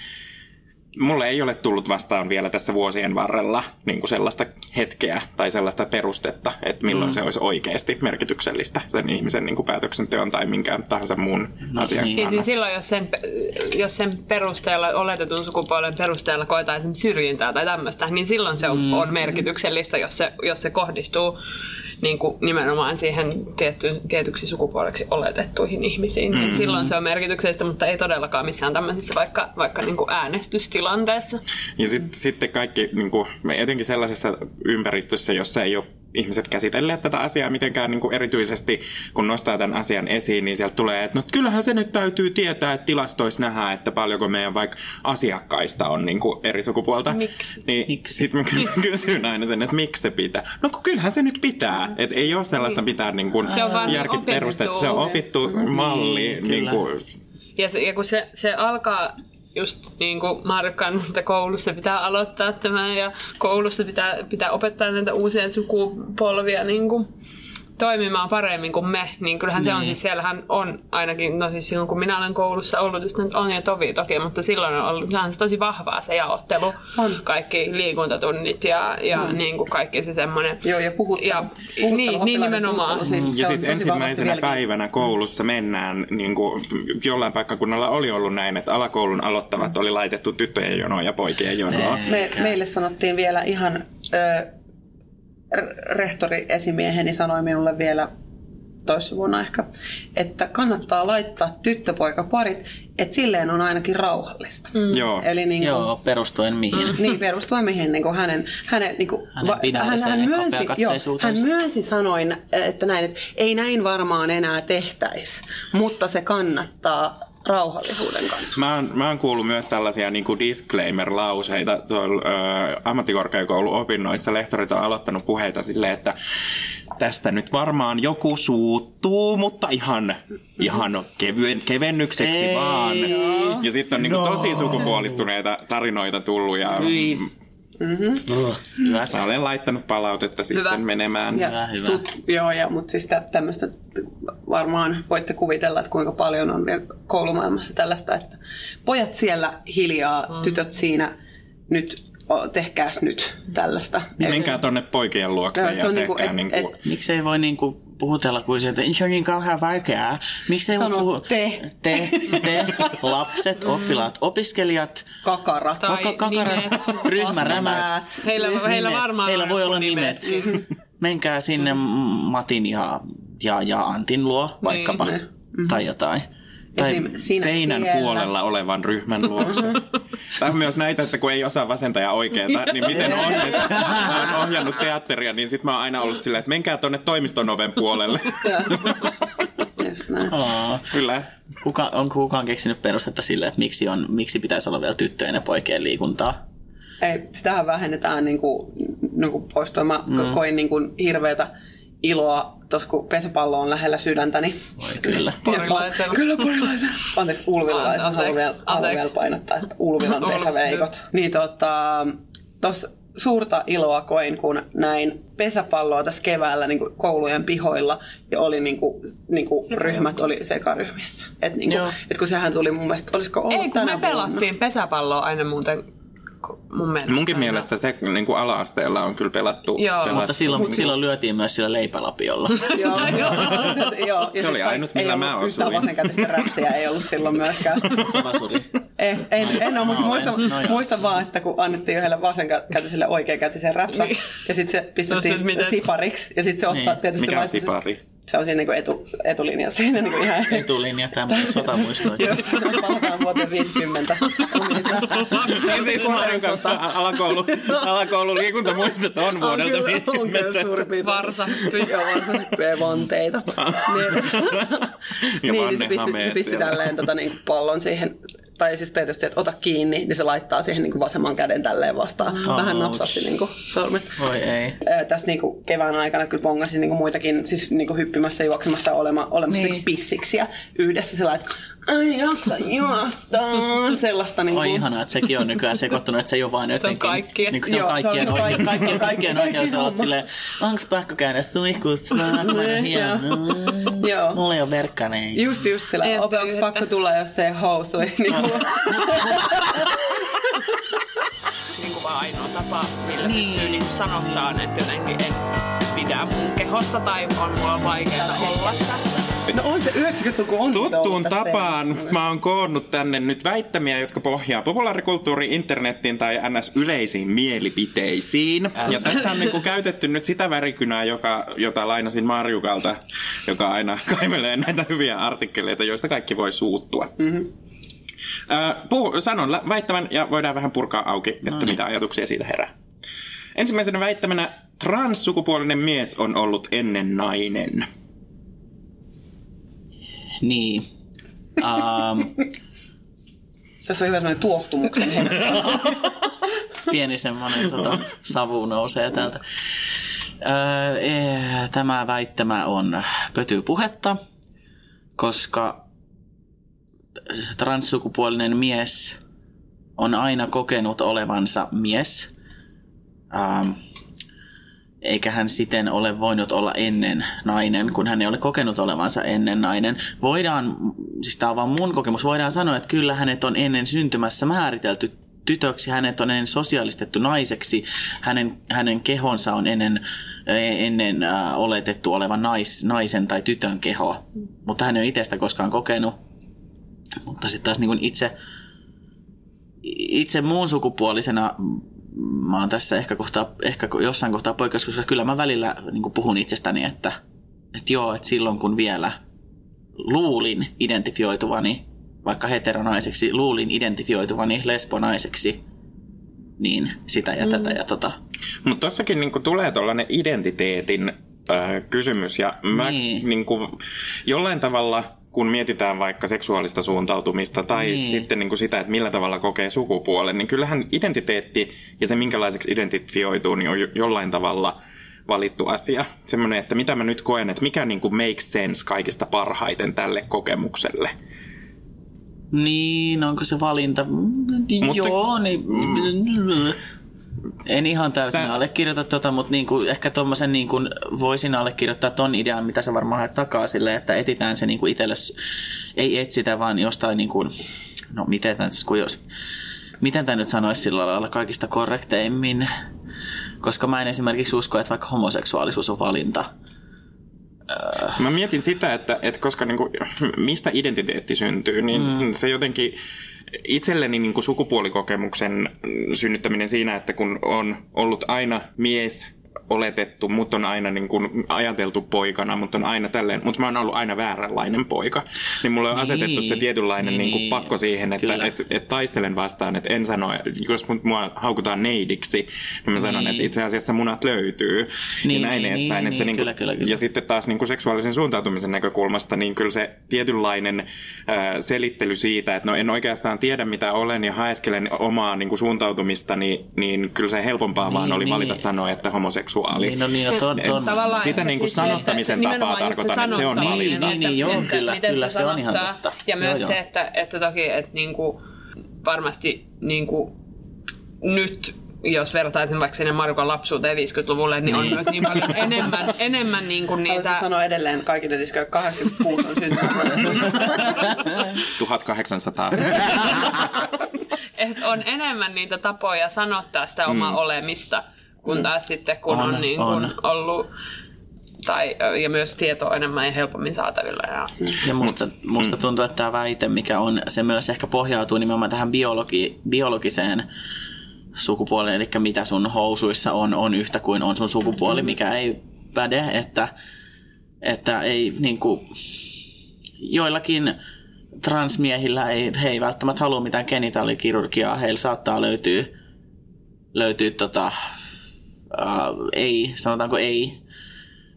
Mulle ei ole tullut vastaan vielä tässä vuosien varrella niin kuin sellaista hetkeä tai sellaista perustetta, että milloin mm. se olisi oikeasti merkityksellistä sen ihmisen niin kuin päätöksenteon tai minkään tahansa muun No asian niin. Niin, kannalta. niin silloin, jos sen, jos sen perusteella, oletetun sukupuolen perusteella koetaan esimerkiksi syrjintää tai tämmöistä, niin silloin se on, mm. on merkityksellistä, jos se, jos se kohdistuu niin kuin nimenomaan siihen tietty, tietyksi sukupuoleksi oletettuihin ihmisiin. Mm. Silloin se on merkityksellistä, mutta ei todellakaan missään tämmöisissä vaikka, vaikka niin kuin äänestystilanteessa. Ja sit, sitten kaikki, niin kuin, etenkin sellaisessa ympäristössä, jossa ei ole ihmiset käsitelleet tätä asiaa mitenkään niin kuin erityisesti, kun nostaa tämän asian esiin, niin sieltä tulee, että no kyllähän se nyt täytyy tietää, että tilastoissa nähdään, että paljonko meidän vaikka asiakkaista on niin kuin eri sukupuolta. Miksi? Niin Miksi? Sitten mä ky- kysyn aina sen, että miksi se pitää. No kun kyllähän se nyt pitää. Että ei ole sellaista mitään niin kuin Se on järkiperustetta. Se on opittu. opittu malli. Niin, Niin, kuin, Ja, se, ja kun se, se alkaa just niin kuin Markan, että koulussa pitää aloittaa tämä ja koulussa pitää, pitää opettaa näitä uusia sukupolvia niin kuin toimimaan paremmin kuin me, niin kyllähän se on Niin. siis, siellähän on ainakin, no siis silloin kun minä olen koulussa ollut, just nyt on jo tovi toki, mutta silloin on ollut sehän se tosi vahvaa se jaottelu, On. kaikki liikuntatunnit ja, ja mm. niin kuin kaikki se semmoinen. Joo, ja puhuttelu. Ja, puhuttelu, niin, niin nimenomaan. puhuttelu, se- se Ja on siis ensimmäisenä päivänä koulussa mennään, niin kuin jollain paikkakunnalla oli ollut näin, että alakoulun aloittavat oli laitettu tyttöjen jonoa ja poikien jonoa. Me, meille sanottiin vielä ihan, ö, rehtori esimieheni sanoi minulle vielä toissa vuonna ehkä, että kannattaa laittaa tyttöpoikaparit, että silleen on ainakin rauhallista. Mm. Joo. Eli niin kuin, Joo, perustuen mihin? Niin, perustuen mihin niin kuin hänen, hänen, niin kuin, Hänen binääriseen myönsi, joo, hän myönsi sanoin, että näin, että ei näin varmaan enää tehtäisi, mutta se kannattaa rauhallisuuden kannalta. Mä oon, mä oon kuullut myös tällaisia niin kuin disclaimer-lauseita tuolla ö, ammattikorkeakouluopinnoissa. Lehtorit on aloittanut puheita silleen, että tästä nyt varmaan joku suuttuu, mutta ihan, ihan kevyen, kevennykseksi Ei. vaan. Ja sitten on niin kuin tosi sukupuolittuneita tarinoita tullut ja Hyi. Hyvä. mä olen laittanut palautetta sitten Hyvä. menemään. Ja Hyvä, hyvä. Tut, joo, ja, mutta siis tä, tämmöistä varmaan voitte kuvitella, että kuinka paljon on vielä koulumaailmassa tällaista, että pojat siellä hiljaa, mm. tytöt siinä, nyt tehkääs nyt tällaista. Menkää tonne poikien luokse Joo, ja se on niinku, tehkää et- niin kuin... et- Miksei voi niinku puhutella kuin sieltä, että se on niin kauhean vaikeaa. Miksei voi Sano puhua... te. Te, te, lapset, oppilaat, opiskelijat, Kakarat. Tai kaka, kakarat, nimet. ryhmärämät. Heillä, heillä Nimet. varmaan Heillä voi olla nimet. Menkää sinne Matin ja, ja, ja Antin luo vaikkapa. Niin. Tai jotain. Tai Esim. Seinän siellä. puolella olevan ryhmän luokse. Tämä on myös näitä, että kun ei osaa vasenta ja oikeeta, niin miten ohjata. Mä oon ohjannut teatteria, niin sit mä oon aina ollut silleen, että menkää tonne toimiston oven puolelle. Aa. Kyllä. Kuka, on kukaan keksinyt perustetta sille, että miksi, on, miksi pitäisi olla vielä tyttöjen ja poikien liikuntaa? Ei, sitähän vähennetään niin kuin, niin kuin poistua. Mä mm. koin niin kuin hirveätä iloa tuossa, kun pesäpallo on lähellä sydäntäni. Voi kyllä. Porilaisella. Kyllä porilaisella. Anteeksi, ulvilaiset. Anteeksi, Haluan vielä, haluan anteeksi. vielä painottaa, että ulvilan pesäveikot. Niin tota, tuossa suurta iloa koin, kun näin pesäpalloa tässä keväällä niin kuin koulujen pihoilla ja oli niin kuin, niin kuin ryhmät oli sekaryhmissä. Et, niin kuin, et kun sehän tuli mun mielestä, olisiko ollut Ei, kun tänä me vuonna? pelattiin pesäpalloa aina muuten mun mielestä. Munkin mielestä se niin kuin ala-asteella on kyllä pelattu. Joo. pelattu. Mutta silloin, silloin lyötiin myös sillä leipälapiolla. Joo, joo. joo. Ja Se oli ainut, millä mä Yhtään osuin. vasenkätistä räpsiä ei ollut silloin myöskään. Savasuri. Ei, ei, en ole, mutta No, muistan, en- no joo. muistan vaan, että kun annettiin yhdelle vasenkätiselle oikeakätisen räpsä, Niin. ja sitten se No, pistettiin miten? sipariksi, ja sitten se ottaa Niin. tietysti... Mikä on sipari? Se on siinä niin etu, etulinjassa siinä niin ihan... Etulinja, tämä sotamuisto. Just palataan vuoteen 50. Niin siis kanssa alakoulu, alakoulu liikuntamuistot on vuodelta On kyllä, on kyllä 50. suurin piirtein. Varsa. Joo, varsa vanteita. niin, Ja niin, niin se pisti, se pisti tälleen tota, niin, pallon siihen, tai siis tietysti, että ota kiinni, niin se laittaa siihen niin kuin vasemman käden tälleen vastaan. Vähän Ouch. napsatti niin kuin, sormet. Voi ei. Ää, tässä niinku kevään aikana kyllä pongasin niinku muitakin siis niinku hyppimässä, juoksemassa, olema, olemassa Niin. niin. pissiksiä yhdessä sillä että ai jaksa juosta, sellaista niinku. Oi ihanaa, että sekin on nykyään sekoittunut, että se ei ole vain jotenkin... kaikkien. Niin kuin se on Joo, se on kaikkien, kaikki- oikein, kaikkien, kaikkien oikeus olla silleen, onks pakko käydä suihkussa, kun mä olen hieno. Joo. Mulla ei ole verkkaneita. Just just sillä, Ei onko pyyhitä. pakko tulla, jos se ei housui. Niinku. niin kuin vaan ainoa tapa, millä niin. pystyy niin sanottaa, että jotenkin en pidä mun kehosta tai on mulla vaikeaa olla tässä. No on se 90-luku on Tuttuun tapaan teemassa. mä oon koonnut tänne nyt väittämiä, jotka pohjaa populaarikulttuuriin, internettiin tai ns. yleisiin mielipiteisiin. Ja tässä on niinku käytetty nyt sitä värikynää, joka, jota lainasin Marjukalta, joka aina kaivelee näitä hyviä artikkeleita, joista kaikki voi suuttua. Mm-hmm. puhu, sanon lä- väittämän ja voidaan vähän purkaa auki, että mitä ajatuksia siitä herää. Ensimmäisenä väittämänä transsukupuolinen mies on ollut ennen nainen. Niin. Um, Tässä on hyvä sellainen tuohtumuksen hetki. pieni semmoinen tota, savu nousee täältä. Öö, eh, tämä väittämä on pötypuhetta, koska transsukupuolinen mies on aina kokenut olevansa mies. Ähm, eikä hän siten ole voinut olla ennen nainen, kun hän ei ole kokenut olevansa ennen nainen. Voidaan, siis tämä on vaan mun kokemus, voidaan sanoa, että kyllä hänet on ennen syntymässä määritelty tytöksi, hänet on ennen sosiaalistettu naiseksi, hänen, hänen kehonsa on ennen, ennen äh, oletettu olevan nais, naisen tai tytön keho, mutta hän ei ole itse sitä koskaan kokenut. Mutta sitten taas niin itse, itse muun sukupuolisena mä oon tässä ehkä, kohtaa, ehkä jossain kohtaa poikkeus, koska kyllä mä välillä niin puhun itsestäni, että, että joo, että silloin kun vielä luulin identifioituvani, vaikka heteronaiseksi, luulin identifioituvani lesbonaiseksi, niin sitä ja tätä ja tota. Mutta tossakin niinku tulee tuollainen identiteetin äh, kysymys ja mä Niin. niinku, jollain tavalla kun mietitään vaikka seksuaalista suuntautumista tai Niin. sitten niin kuin sitä, että millä tavalla kokee sukupuolen, niin kyllähän identiteetti ja se minkälaiseksi identifioituu, niin on jo- jollain tavalla valittu asia. Semmoinen, että mitä mä nyt koen, että mikä niin kuin makes sense kaikista parhaiten tälle kokemukselle. Niin, onko se valinta? Mm, Mutta- Joo, niin... En ihan täysin Tää- allekirjoita tota, mutta niinku, ehkä tommosen niinku, voisin allekirjoittaa ton idean, mitä sä varmaan haet takaa sille, että etitään se niinku itselle, ei etsitä vaan jostain, niinku, no miten tämä nyt, kun jos, miten tämä nyt sanoisi sillä lailla kaikista korrekteimmin, koska mä en esimerkiksi usko, että vaikka homoseksuaalisuus on valinta. Mä mietin sitä, että, että koska niin kuin, mistä identiteetti syntyy, niin mm. se jotenkin itselleni niin kuin sukupuolikokemuksen synnyttäminen siinä, että kun on ollut aina mies oletettu, mutta on aina niin kuin ajateltu poikana, mutta on aina tälleen, mutta mä oon ollut aina vääränlainen poika. Niin mulle on Niin. asetettu se tietynlainen Niin, niin, kuin niin. pakko siihen, että Kyllä. et, et taistelen vastaan, että en sano, jos mut- mua haukutaan neidiksi, niin mä sanon, Niin. että itse asiassa munat löytyy. Niin, ja näin niin, edespäin. niin, että se niin, niin kyllä, kyllä, kyllä. Ja sitten taas niin kuin seksuaalisen suuntautumisen näkökulmasta, niin kyllä se tietynlainen äh, selittely siitä, että no en oikeastaan tiedä mitä olen ja haeskelen omaa niin kuin suuntautumista, niin, niin kyllä se helpompaa vaan Niin, oli niin. valita sanoa, että homoseksuaali. Niin, no niin, no ton, Et ton, Tavallaan Sitä niin kuin siis se, että sanottamisen nimenomaan tapaa tarkoitan, että se on sanottaminen, valinta. Niin, niin, joo, että, kyllä, miten kyllä, se on ihan totta. Ja myös Joo, se, joo. että, että toki että niinku, varmasti niinku, nyt jos vertaisin vaikka sinne Markon lapsuuteen 50-luvulle, niin on myös niin paljon enemmän, enemmän niin kuin Haluaisin niitä... sanoa edelleen kaikille tiskille, että 86 on syntynyt. 1800. että on enemmän niitä tapoja sanottaa sitä omaa olemista, kun taas sitten kun on, On, niin kuin on. ollut tai, ja myös tietoa enemmän ja helpommin saatavilla. Ja, Ja musta, musta tuntuu, että tämä väite, mikä on, se myös ehkä pohjautuu nimenomaan tähän biologi, biologiseen sukupuoleen, eli mitä sun housuissa on, on yhtä kuin on sun sukupuoli, mikä ei päde, että, että ei niinku, joillakin transmiehillä ei, he ei välttämättä halua mitään genitaalikirurgiaa, heillä saattaa löytyä, löytyy tota, ää, ei, sanotaanko ei,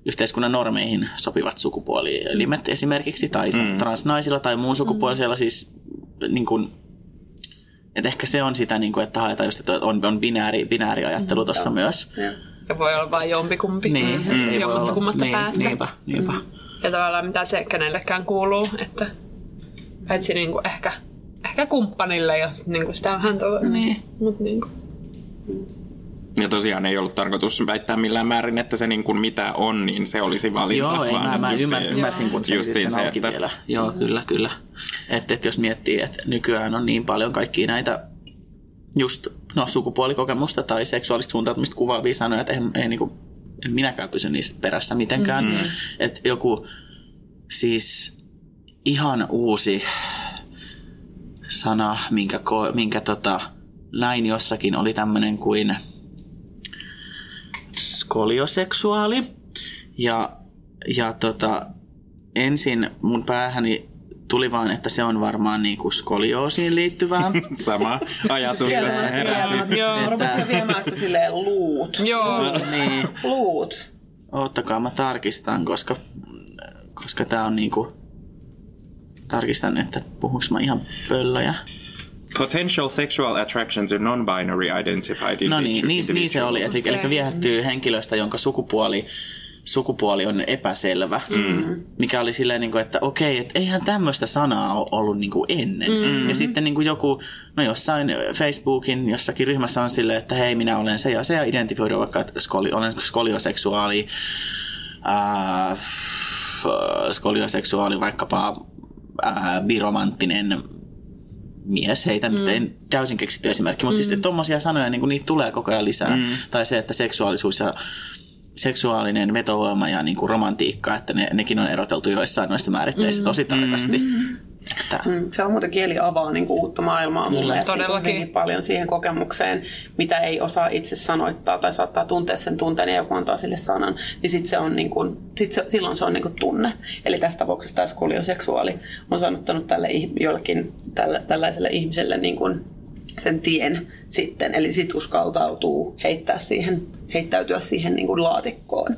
yhteiskunnan normeihin sopivat sukupuolielimet esimerkiksi, tai mm. transnaisilla tai muun sukupuolisella siis niin kuin, että ehkä se on sitä, niin kuin, että haetaan just, että on, on binääri, binääriajattelu tuossa myös. Joo. ja voi olla vain jompikumpi. Niin, mm. Jommasta olla- kummasta niin, päästä. Niinpä, niinpä. Mm. Ja tavallaan mitä se kenellekään kuuluu, että paitsi niinku ehkä, ehkä kumppanille, jos niinku sitä vähän tuo. Niin. Mut niinku. Ja tosiaan ei ollut tarkoitus väittää millään määrin, että se niin kuin mitä on, niin se olisi valinta. Joo, ei, mä, mä ymmär, ymmärsin, kun justiin sen se, auki että- vielä. Joo, kyllä, kyllä. Että et jos miettii, että nykyään on niin paljon kaikkia näitä just no, sukupuolikokemusta tai seksuaalista suuntautumista kuvaavia sanoja, että en, en, niinku, en minäkään pysy niissä perässä mitenkään. Mm. Että joku siis ihan uusi sana, minkä, minkä tota, näin jossakin, oli tämmöinen kuin skolioseksuaali. Ja, ja tota, ensin mun päähäni tuli vaan, että se on varmaan niinku skolioosiin liittyvää. Sama ajatus tässä heräsi. Joo. Mä rupesin viemään sitä silleen luut. Joo. niin, Luut. oottakaa mä tarkistan, koska, koska tää on niinku... Tarkistan, että puhuks mä ihan pöllöjä. Potential sexual attraction to non-binary identified No niin, niin, niin se oli. Eli, eli viehättyy henkilöstä, jonka sukupuoli, sukupuoli on epäselvä. Mm. Mikä oli silleen, niin kuin, että okei, että eihän tämmöistä sanaa ole ollut niin kuin ennen. Mm. Ja sitten niin kuin joku, no jossain Facebookin jossakin ryhmässä on silleen, että hei, minä olen se ja se ja identifioidaan vaikka, että skoli, olen skolioseksuaali. Ää, skolioseksuaali vaikkapa ää, biromanttinen mies, heitä mm. nyt en täysin keksitty esimerkki, mutta mm. siis tommosia sanoja, niin niitä tulee koko ajan lisää. Mm. Tai se, että seksuaalisuus ja seksuaalinen vetovoima ja niin kuin romantiikka, että ne, nekin on eroteltu joissain noissa määritteissä mm. tosi tarkasti. Mm. Että, Mm, Se on muuten kieli avaa niin kuin uutta maailmaa mielestä niin Todellakin. hyvinkin paljon siihen kokemukseen, mitä ei osaa itse sanoittaa tai saattaa tuntea sen tunteen ja joku antaa sille sanan, niin sit se on niin kuin, sit se, silloin se on niin kuin tunne. Eli tässä tapauksessa tämä skolioseksuaali on sanottanut tälle jollekin tälle, tällaiselle ihmiselle niin kuin sen tien sitten, eli sit uskaltautuu heittää siihen, heittäytyä siihen niin kuin laatikkoon.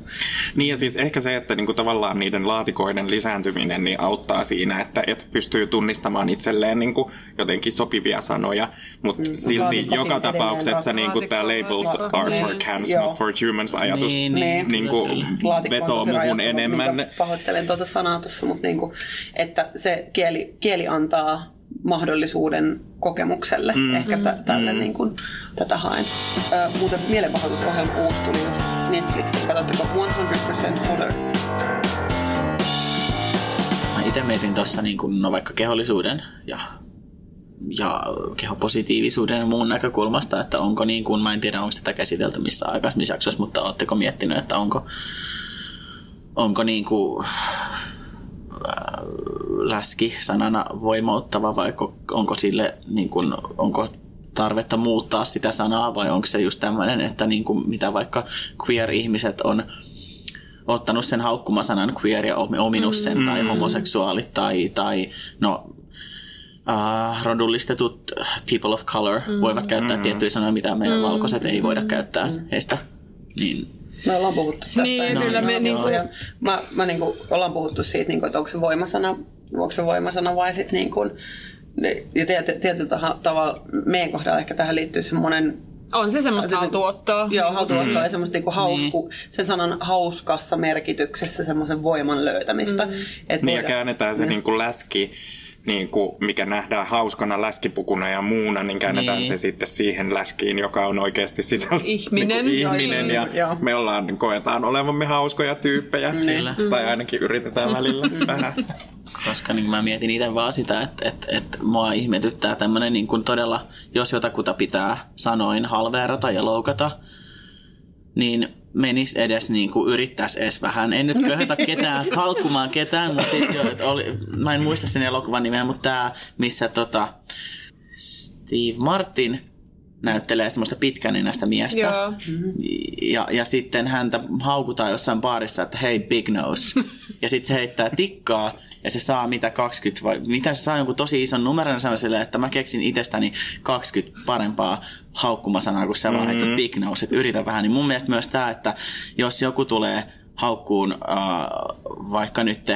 Niin ja siis ehkä se, että niinku tavallaan niiden laatikoiden lisääntyminen niin auttaa siinä, että et pystyy tunnistamaan itselleen niinku jotenkin sopivia sanoja, mutta mm, silti joka tapauksessa niinku tämä labels Laatikko- are for niin, cans, joo. not for humans ajatus Niin, niin, niinku Laatikko on vetoo rajoittunut, enemmän. Pahoittelen tuota sanaa tuossa, mutta niinku, että se kieli, kieli antaa mahdollisuuden kokemukselle. Mm. Ehkä t- tälle mm. niin kuin, tätä haen. Ö, muuten mielenpahoitusohjelma uusi tuli just Netflixin. Katsotteko 100% Mother? Mä itse mietin tuossa niin kuin, no vaikka kehollisuuden ja, ja kehopositiivisuuden ja muun näkökulmasta, että onko niin kuin, mä en tiedä onko tätä käsitelty missä aikaisemmissa jaksoissa, mutta ootteko miettinyt, että onko, onko niin kuin, läski sanana voimauttava vai ko- onko sille niin kuin, onko tarvetta muuttaa sitä sanaa vai onko se just tämmöinen, että niin kuin, mitä vaikka queer-ihmiset on ottanut sen haukkumasanan queer ja omi- ominut sen tai homoseksuaali tai, tai no, uh, rodullistetut people of color voivat käyttää tiettyjä sanoja, mitä meidän valkoiset ei voida käyttää heistä. Niin, Me ollaan puhuttu tästä. Niin, kyllä me Joo, niinku- ja Mä, mä niinku, ollaan puhuttu siitä, niinku, että onko se voimasana, onko se voimasana vai sitten niinku, ne- ja tiety- tietyllä taha- tavalla meidän kohdalla ehkä tähän liittyy semmoinen On se semmoista Se- haltuottoa. Joo, haltuottoa ja semmoista niinku hausku, sen sanan hauskassa merkityksessä semmoisen voiman löytämistä. Mm. Niin ja käännetään se niin kuin läski niin kuin, mikä nähdään hauskana läskipukuna ja muuna, niin käännetään Niin. se sitten siihen läskiin, joka on oikeasti sisällä Ihminen. Niin kuin ihminen ja Joo. me ollaan, koetaan olevamme hauskoja tyyppejä. Kyllä. Tai ainakin yritetään välillä vähän. Koska niin mä mietin itse vaan sitä, että, että, että mua ihmetyttää tämmöinen niin kuin todella, jos jotakuta pitää sanoin halveerata ja loukata, niin menis edes niin kuin yrittäisi edes vähän. En nyt köhötä ketään, kalkkumaan ketään, mutta siis jo, että oli, mä en muista sen elokuvan nimeä, mutta tämä, missä tota, Steve Martin näyttelee semmoista pitkänenäistä miestä. Joo. Ja, ja sitten häntä haukutaan jossain baarissa, että hei big nose. Ja sitten se heittää tikkaa ja se saa mitä 20 vai mitä se saa jonkun tosi ison numeron, se on silleen, että mä keksin itsestäni 20 parempaa haukkumasanaa kuin sä vaan heität big nose, että yritä vähän. Niin mun mielestä myös tämä, että jos joku tulee haukkuun äh, vaikka nyt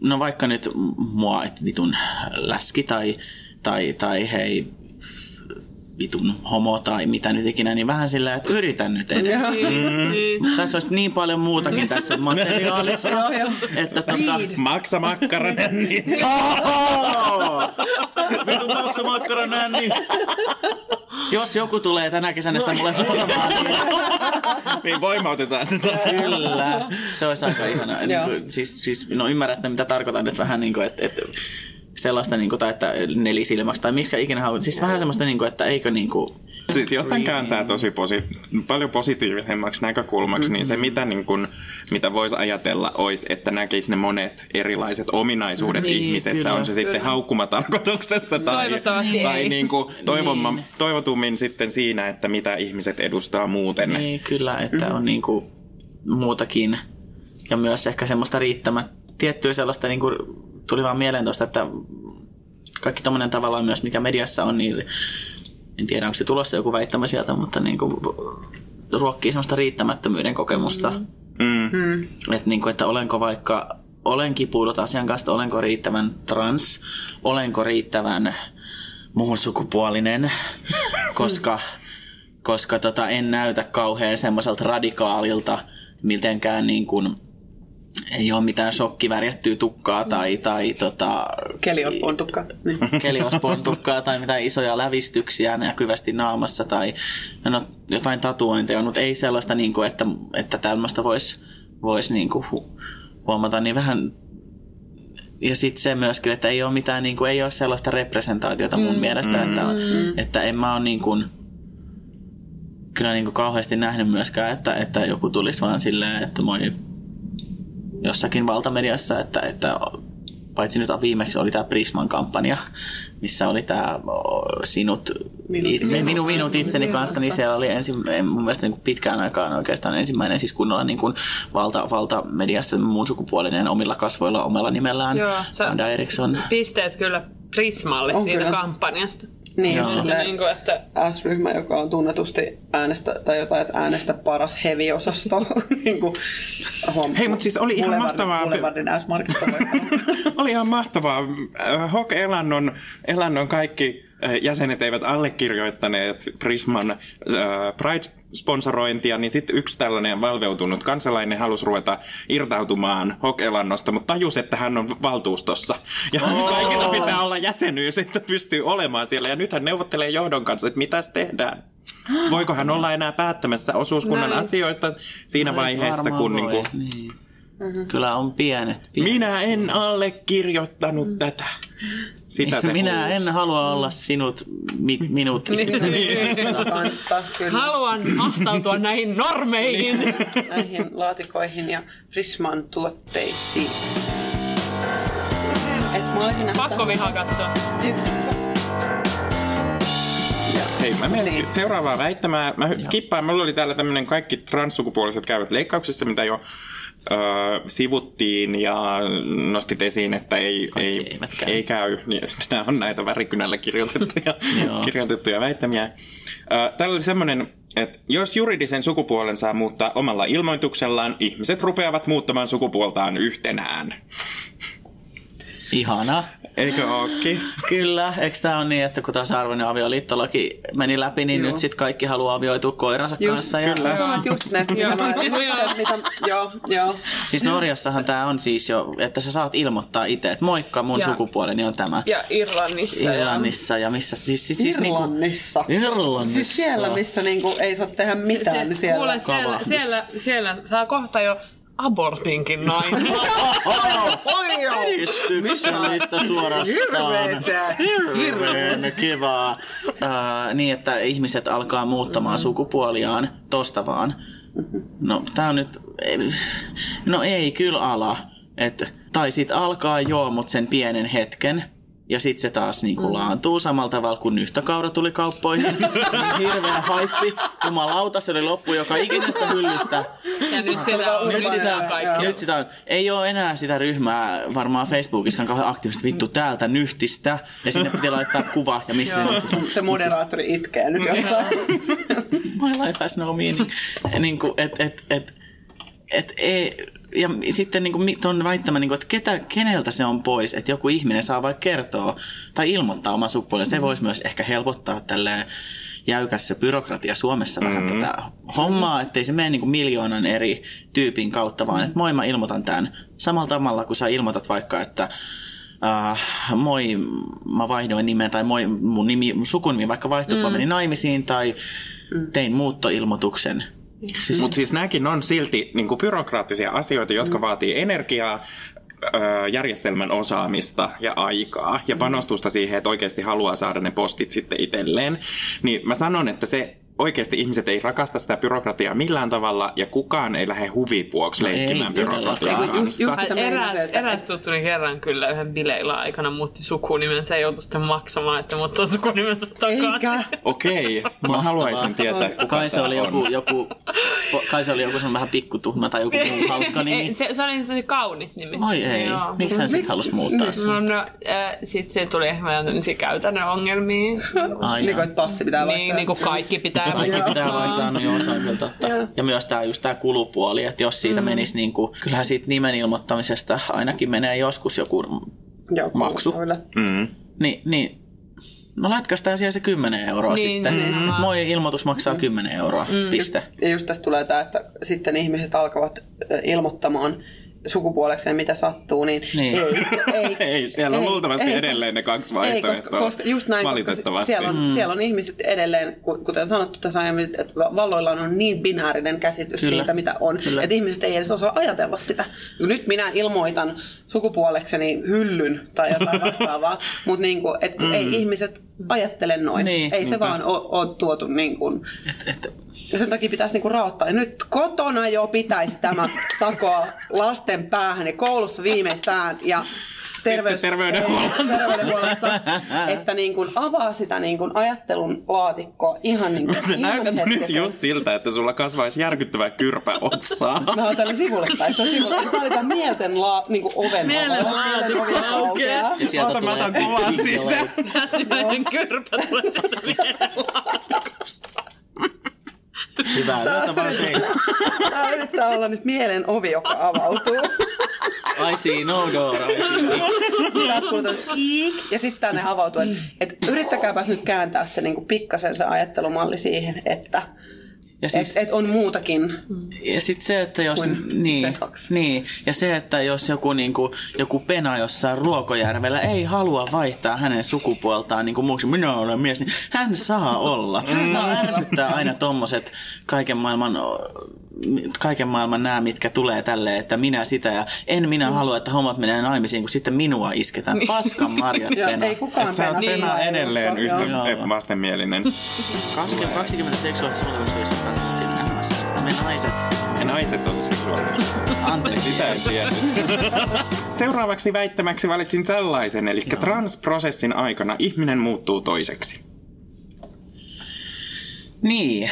no vaikka nyt mua et vitun läski tai, tai, tai hei vitun homo tai mitä nyt ikinä, niin vähän sillä, että yritän nyt edes. Niin. Tässä olisi niin paljon muutakin tässä materiaalissa, että tota... Maksa makkarana, niin Oh! Vitun maksumakkara nänni. Jos joku tulee tänä kesänä sitä mulle huutamaan, niin niin voimautetaan se kyllä. Se olisi aika ihanaa. Niin kuin, siis, siis, no ymmärrätte, mitä tarkoitan nyt vähän niin kuin, että, että sellaista, niin kuin, tai että nelisilmäksi, tai miksi ikinä haluat. Siis vähän semmoista, niin kuin, että eikö niin kuin, Siis jos tämän kääntää tosi posi- paljon positiivisemmaksi näkökulmaksi, niin se mitä, niin kun, mitä voisi ajatella olisi, että näkisi ne monet erilaiset ominaisuudet Niin, ihmisessä, kyllä. on se sitten haukkumatarkoituksessa tai, tai ei. niin kuin toivomma, toivotummin sitten siinä, että mitä ihmiset edustaa muuten. Niin, kyllä, että on niinku muutakin. Ja myös ehkä semmoista riittämät, tiettyä sellaista, niinku, tuli vaan mieleen tuosta, että kaikki tommonen tavallaan myös, mikä mediassa on, niin en tiedä, onko se tulossa joku väittämä sieltä, mutta niinku, ruokkii semmoista riittämättömyyden kokemusta. Mm. Että niinku, että olenko vaikka, olen kipuillut asian kanssa, olenko riittävän trans, olenko riittävän muun sukupuolinen, koska, koska tota, en näytä kauhean semmoiselta radikaalilta, mitenkään niin kuin, ei ole mitään shokkivärjättyä tukkaa tai, tai tota, Keliospontukka. Niin. keliospontukkaa tai mitään isoja lävistyksiä näkyvästi naamassa tai no, jotain tatuointeja, mutta ei sellaista, niin kuin, että, että tämmöistä voisi vois, niin kuin, hu- huomata, niin vähän ja sitten se myöskin, että ei ole mitään, niin kuin, ei ole sellaista representaatiota mun mm, mielestä, että, että en mä ole niin kuin, kyllä niin kuin kauheasti nähnyt myöskään, että, että joku tulisi vaan silleen, että moi jossakin valtamediassa, että, että paitsi nyt viimeksi oli tämä Prisman kampanja, missä oli tämä sinut, Minut itse, minut. minun, minut itseni Minut kanssa, niin siellä oli ensin, mun mielestä niin kuin pitkään aikaan oikeastaan ensimmäinen siis kunnolla niin kuin valta, valtamediassa muun sukupuolinen omilla kasvoilla omalla nimellään. Joo, Eriksson. Pisteet kyllä Prismalle On siitä kyllä. kampanjasta. Niin, Joo. just niin kuin, että S-ryhmä, joka on tunnetusti äänestä, tai jotain, että äänestä paras heavy-osasto. niin kuin, huom- Hei, mut siis oli ihan Boulevardin- mahtavaa- Boulevardin S-markista. Oli ihan mahtavaa. Äh, Hok Elannon, Elannon kaikki jäsenet eivät allekirjoittaneet Prisman Pride-sponsorointia, niin sitten yksi tällainen valveutunut kansalainen halusi ruveta irtautumaan Hok Elannosta, mutta tajusi, että hän on valtuustossa. Ja kaikilla pitää olla jäsenyys, että pystyy olemaan siellä. Ja nyt hän neuvottelee johdon kanssa, että mitäs tehdään. Voiko hän olla enää päättämässä osuuskunnan Näin. asioista siinä vaiheessa, Varmaan kun voi, niinku, niin. Kyllä on pienet. pienet. minä en allekirjoittanut tätä. Sitä se Minä huusi. en halua olla sinut, mi, minut Niin. itseni. kanssa, kyllä. haluan ahtautua näihin normeihin. näihin laatikoihin ja Prisman tuotteisiin. Et mä olisin nähnyt Pakko vihaa katsoa. Hei, mä menen Niin. seuraavaa väittämää. Mä skippaan. Mulla oli täällä tämmönen kaikki transsukupuoliset käyvät leikkauksissa, mitä jo öö, sivuttiin ja nostit esiin, että ei, Kaikki ei, käy. ei käy. Niin, Nämä on näitä värikynällä kirjoitettuja, kirjoitettuja väittämiä. Öö, täällä oli semmoinen, että jos juridisen sukupuolen saa muuttaa omalla ilmoituksellaan, ihmiset rupeavat muuttamaan sukupuoltaan yhtenään. Ihanaa. Eikö ookin? Kyllä, eikö tämä ole niin, että kun tasa-arvoinen avioliittolaki meni läpi, niin Joo. nyt sitten kaikki haluaa avioitua koiransa Just, kanssa. Ja, kyllä. Joo, just ne, mitä Joo. mitä, joo, joo. Siis Norjassahan tämä on siis jo, että sä saat ilmoittaa itse, että moikka, mun Ja- sukupuoleni on tämä. Ja Irlannissa. ja- Irlannissa ja missä siis... siis, siis niinku, Irlannissa. Irlannissa. Siis siellä, missä niinku ei saa tehdä mitään, niin siellä... Kuule, siellä, siellä, siellä saa kohta jo abortinkin nainen. Edistyksellistä suorastaan. Hirveän kivaa. Äh, niin, että ihmiset alkaa muuttamaan sukupuoliaan tosta vaan. No, tää on nyt... No ei kyllä ala. Et, tai sit alkaa joo, mut sen pienen hetken. Ja sit se taas niinku laantuu samalla tavalla kuin nyhtökaura tuli kauppoihin. Hirveä haippi. Jumalauta, se oli loppu joka ikisestä hyllystä. ja nyt sitä on Nyt sitä, kaikki. nyt sitä on. Ei ole enää sitä ryhmää varmaan Facebookissa kauhean aktiivisesti vittu täältä nyhtistä. Ja sinne piti laittaa kuva ja missä se. Se moderaattori itkee nyt jostain. My life has no meaning. niin kuin, et, et, et, et, ei, ja sitten niin kuin, tuon väittämä, niin kuin, että ketä, keneltä se on pois, että joku ihminen saa vaikka kertoa tai ilmoittaa oman sukupuolen. Se voisi myös ehkä helpottaa tälle jäykässä byrokratia Suomessa vähän tätä hommaa, ettei se mene niin kuin miljoonan eri tyypin kautta, vaan että moi mä ilmoitan tämän samalla tavalla, kun sä ilmoitat vaikka, että Uh, moi, mä vaihdoin nimen tai moi, mun, nimi, mun sukunimi vaikka vaihtui, kun mä menin naimisiin tai tein muuttoilmoituksen. Siis, Mutta siis nämäkin on silti niin byrokraattisia asioita, jotka mm. vaatii energiaa, järjestelmän osaamista ja aikaa ja panostusta siihen, että oikeasti haluaa saada ne postit sitten itselleen. Niin mä sanon, että se oikeasti ihmiset ei rakasta sitä byrokratiaa millään tavalla ja kukaan ei lähde huvin vuoksi No ei leikkimään byrokratiaa. Just- kanssa. just- mä Eräs, että- eräs tuttuni kerran kyllä yhden bileillä aikana muutti sukunimen. Se joutui sitten maksamaan, että muuttaa sukunimensä takaisin. Eikä. Okei, mä haluaisin tietää, kuka kai se oli on. joku, joku, kai se oli joku semmoinen vähän pikkutuhma tai joku muu hauska Ei, nimi. se, se oli tosi kaunis nimi. Oi ei, Joo. miksi hän sitten halusi muuttaa sen? No, no äh, sitten se tuli ehkä käytännön ongelmia. Ai Niin kuin, että passi pitää niin, vaihtaa. niin kuin kaikki pitää. Kaikki pitää vaihtaa, no joo, se on kyllä totta. Ja myös tämä just tämä kulupuoli, että jos siitä menisi niin kuin, kyllähän siitä nimen ilmoittamisesta ainakin menee joskus joku, Joku, maksu. Mm. niin, niin no lätkästään siellä se 10 euroa Niin, sitten. nimenomaan. Moi ilmoitus maksaa 10 euroa, piste. Ja just tästä tulee tämä, että sitten ihmiset alkavat ilmoittamaan sukupuolekseen mitä sattuu, niin, Niin. ei. Ei, Ei, siellä on luultavasti edelleen ne kaksi Ei, vaihtoehtoa. koska, koska just näin, koska Valitettavasti. siellä on, mm. siellä on ihmiset edelleen, ku- kuten sanottu tässä aiemmin, että valloilla on niin binäärinen käsitys Kyllä. siitä, mitä on, Kyllä. että ihmiset ei edes osaa ajatella sitä. Nyt minä ilmoitan sukupuolekseni hyllyn tai jotain vastaavaa, mutta niin kuin, et kun mm. ei ihmiset ajattele noin. Niin, ei se niinpä. vaan ole, tuotu niin kuin, Et, et, ja sen takia pitäisi niinku raottaa. Ja nyt kotona jo pitäisi tämä takoa lasten päähän ja koulussa viimeistään. Ja terveys, terveydenhuollossa. terveydenhuollossa että niin kuin avaa sitä niin kuin ajattelun laatikkoa ihan niin kuin Sä näytät nyt just siltä, että sulla kasvaisi järkyttävä kyrpä otsaa. Mä oon tällä sivulle tai se on sivulle. Tää oli tää mielten la, niin kuin oven Mielen laatikko Mielen aukeaa. ja sieltä Ota, mä tulee otan kuvan siitä. Täytyväinen kyrpä tulee sieltä mielenlaatikosta. Hyvä, nyt vaan tein. Tää yrittää olla nyt mielen ovi, joka avautuu. I see no door, I see kuulut, kiik, ja sitten tänne avautuu. Et, et yrittäkääpäs nyt kääntää se niinku pikkasen se ajattelumalli siihen, että Ja siis, et, et on muutakin. Ja sitten se, että jos... Kuin Niin, se niin, ja se, että jos joku, niinku, joku pena jossain Ruokojärvellä ei halua vaihtaa hänen sukupuoltaan niin kuin muuksi, minä olen mies, niin hän saa olla. Hän saa ärsyttää aina tommoset kaiken maailman kaiken maailman nämä, mitkä tulee tälleen, että minä sitä ja en minä halua, että hommat menee naimisiin, kun sitten minua isketään. Paskan marjat Ja pena. ei kukaan Et pena. enää Ei edelleen yhtä joo. Joo. vastenmielinen. 20, 20 seksuaalista suunnitelmista. Me naiset. Ja naiset on seksuaalisuus. Anteeksi. Sitä en tiennyt. Seuraavaksi väittämäksi valitsin sellaisen, eli transprosessin aikana ihminen muuttuu toiseksi. Niin,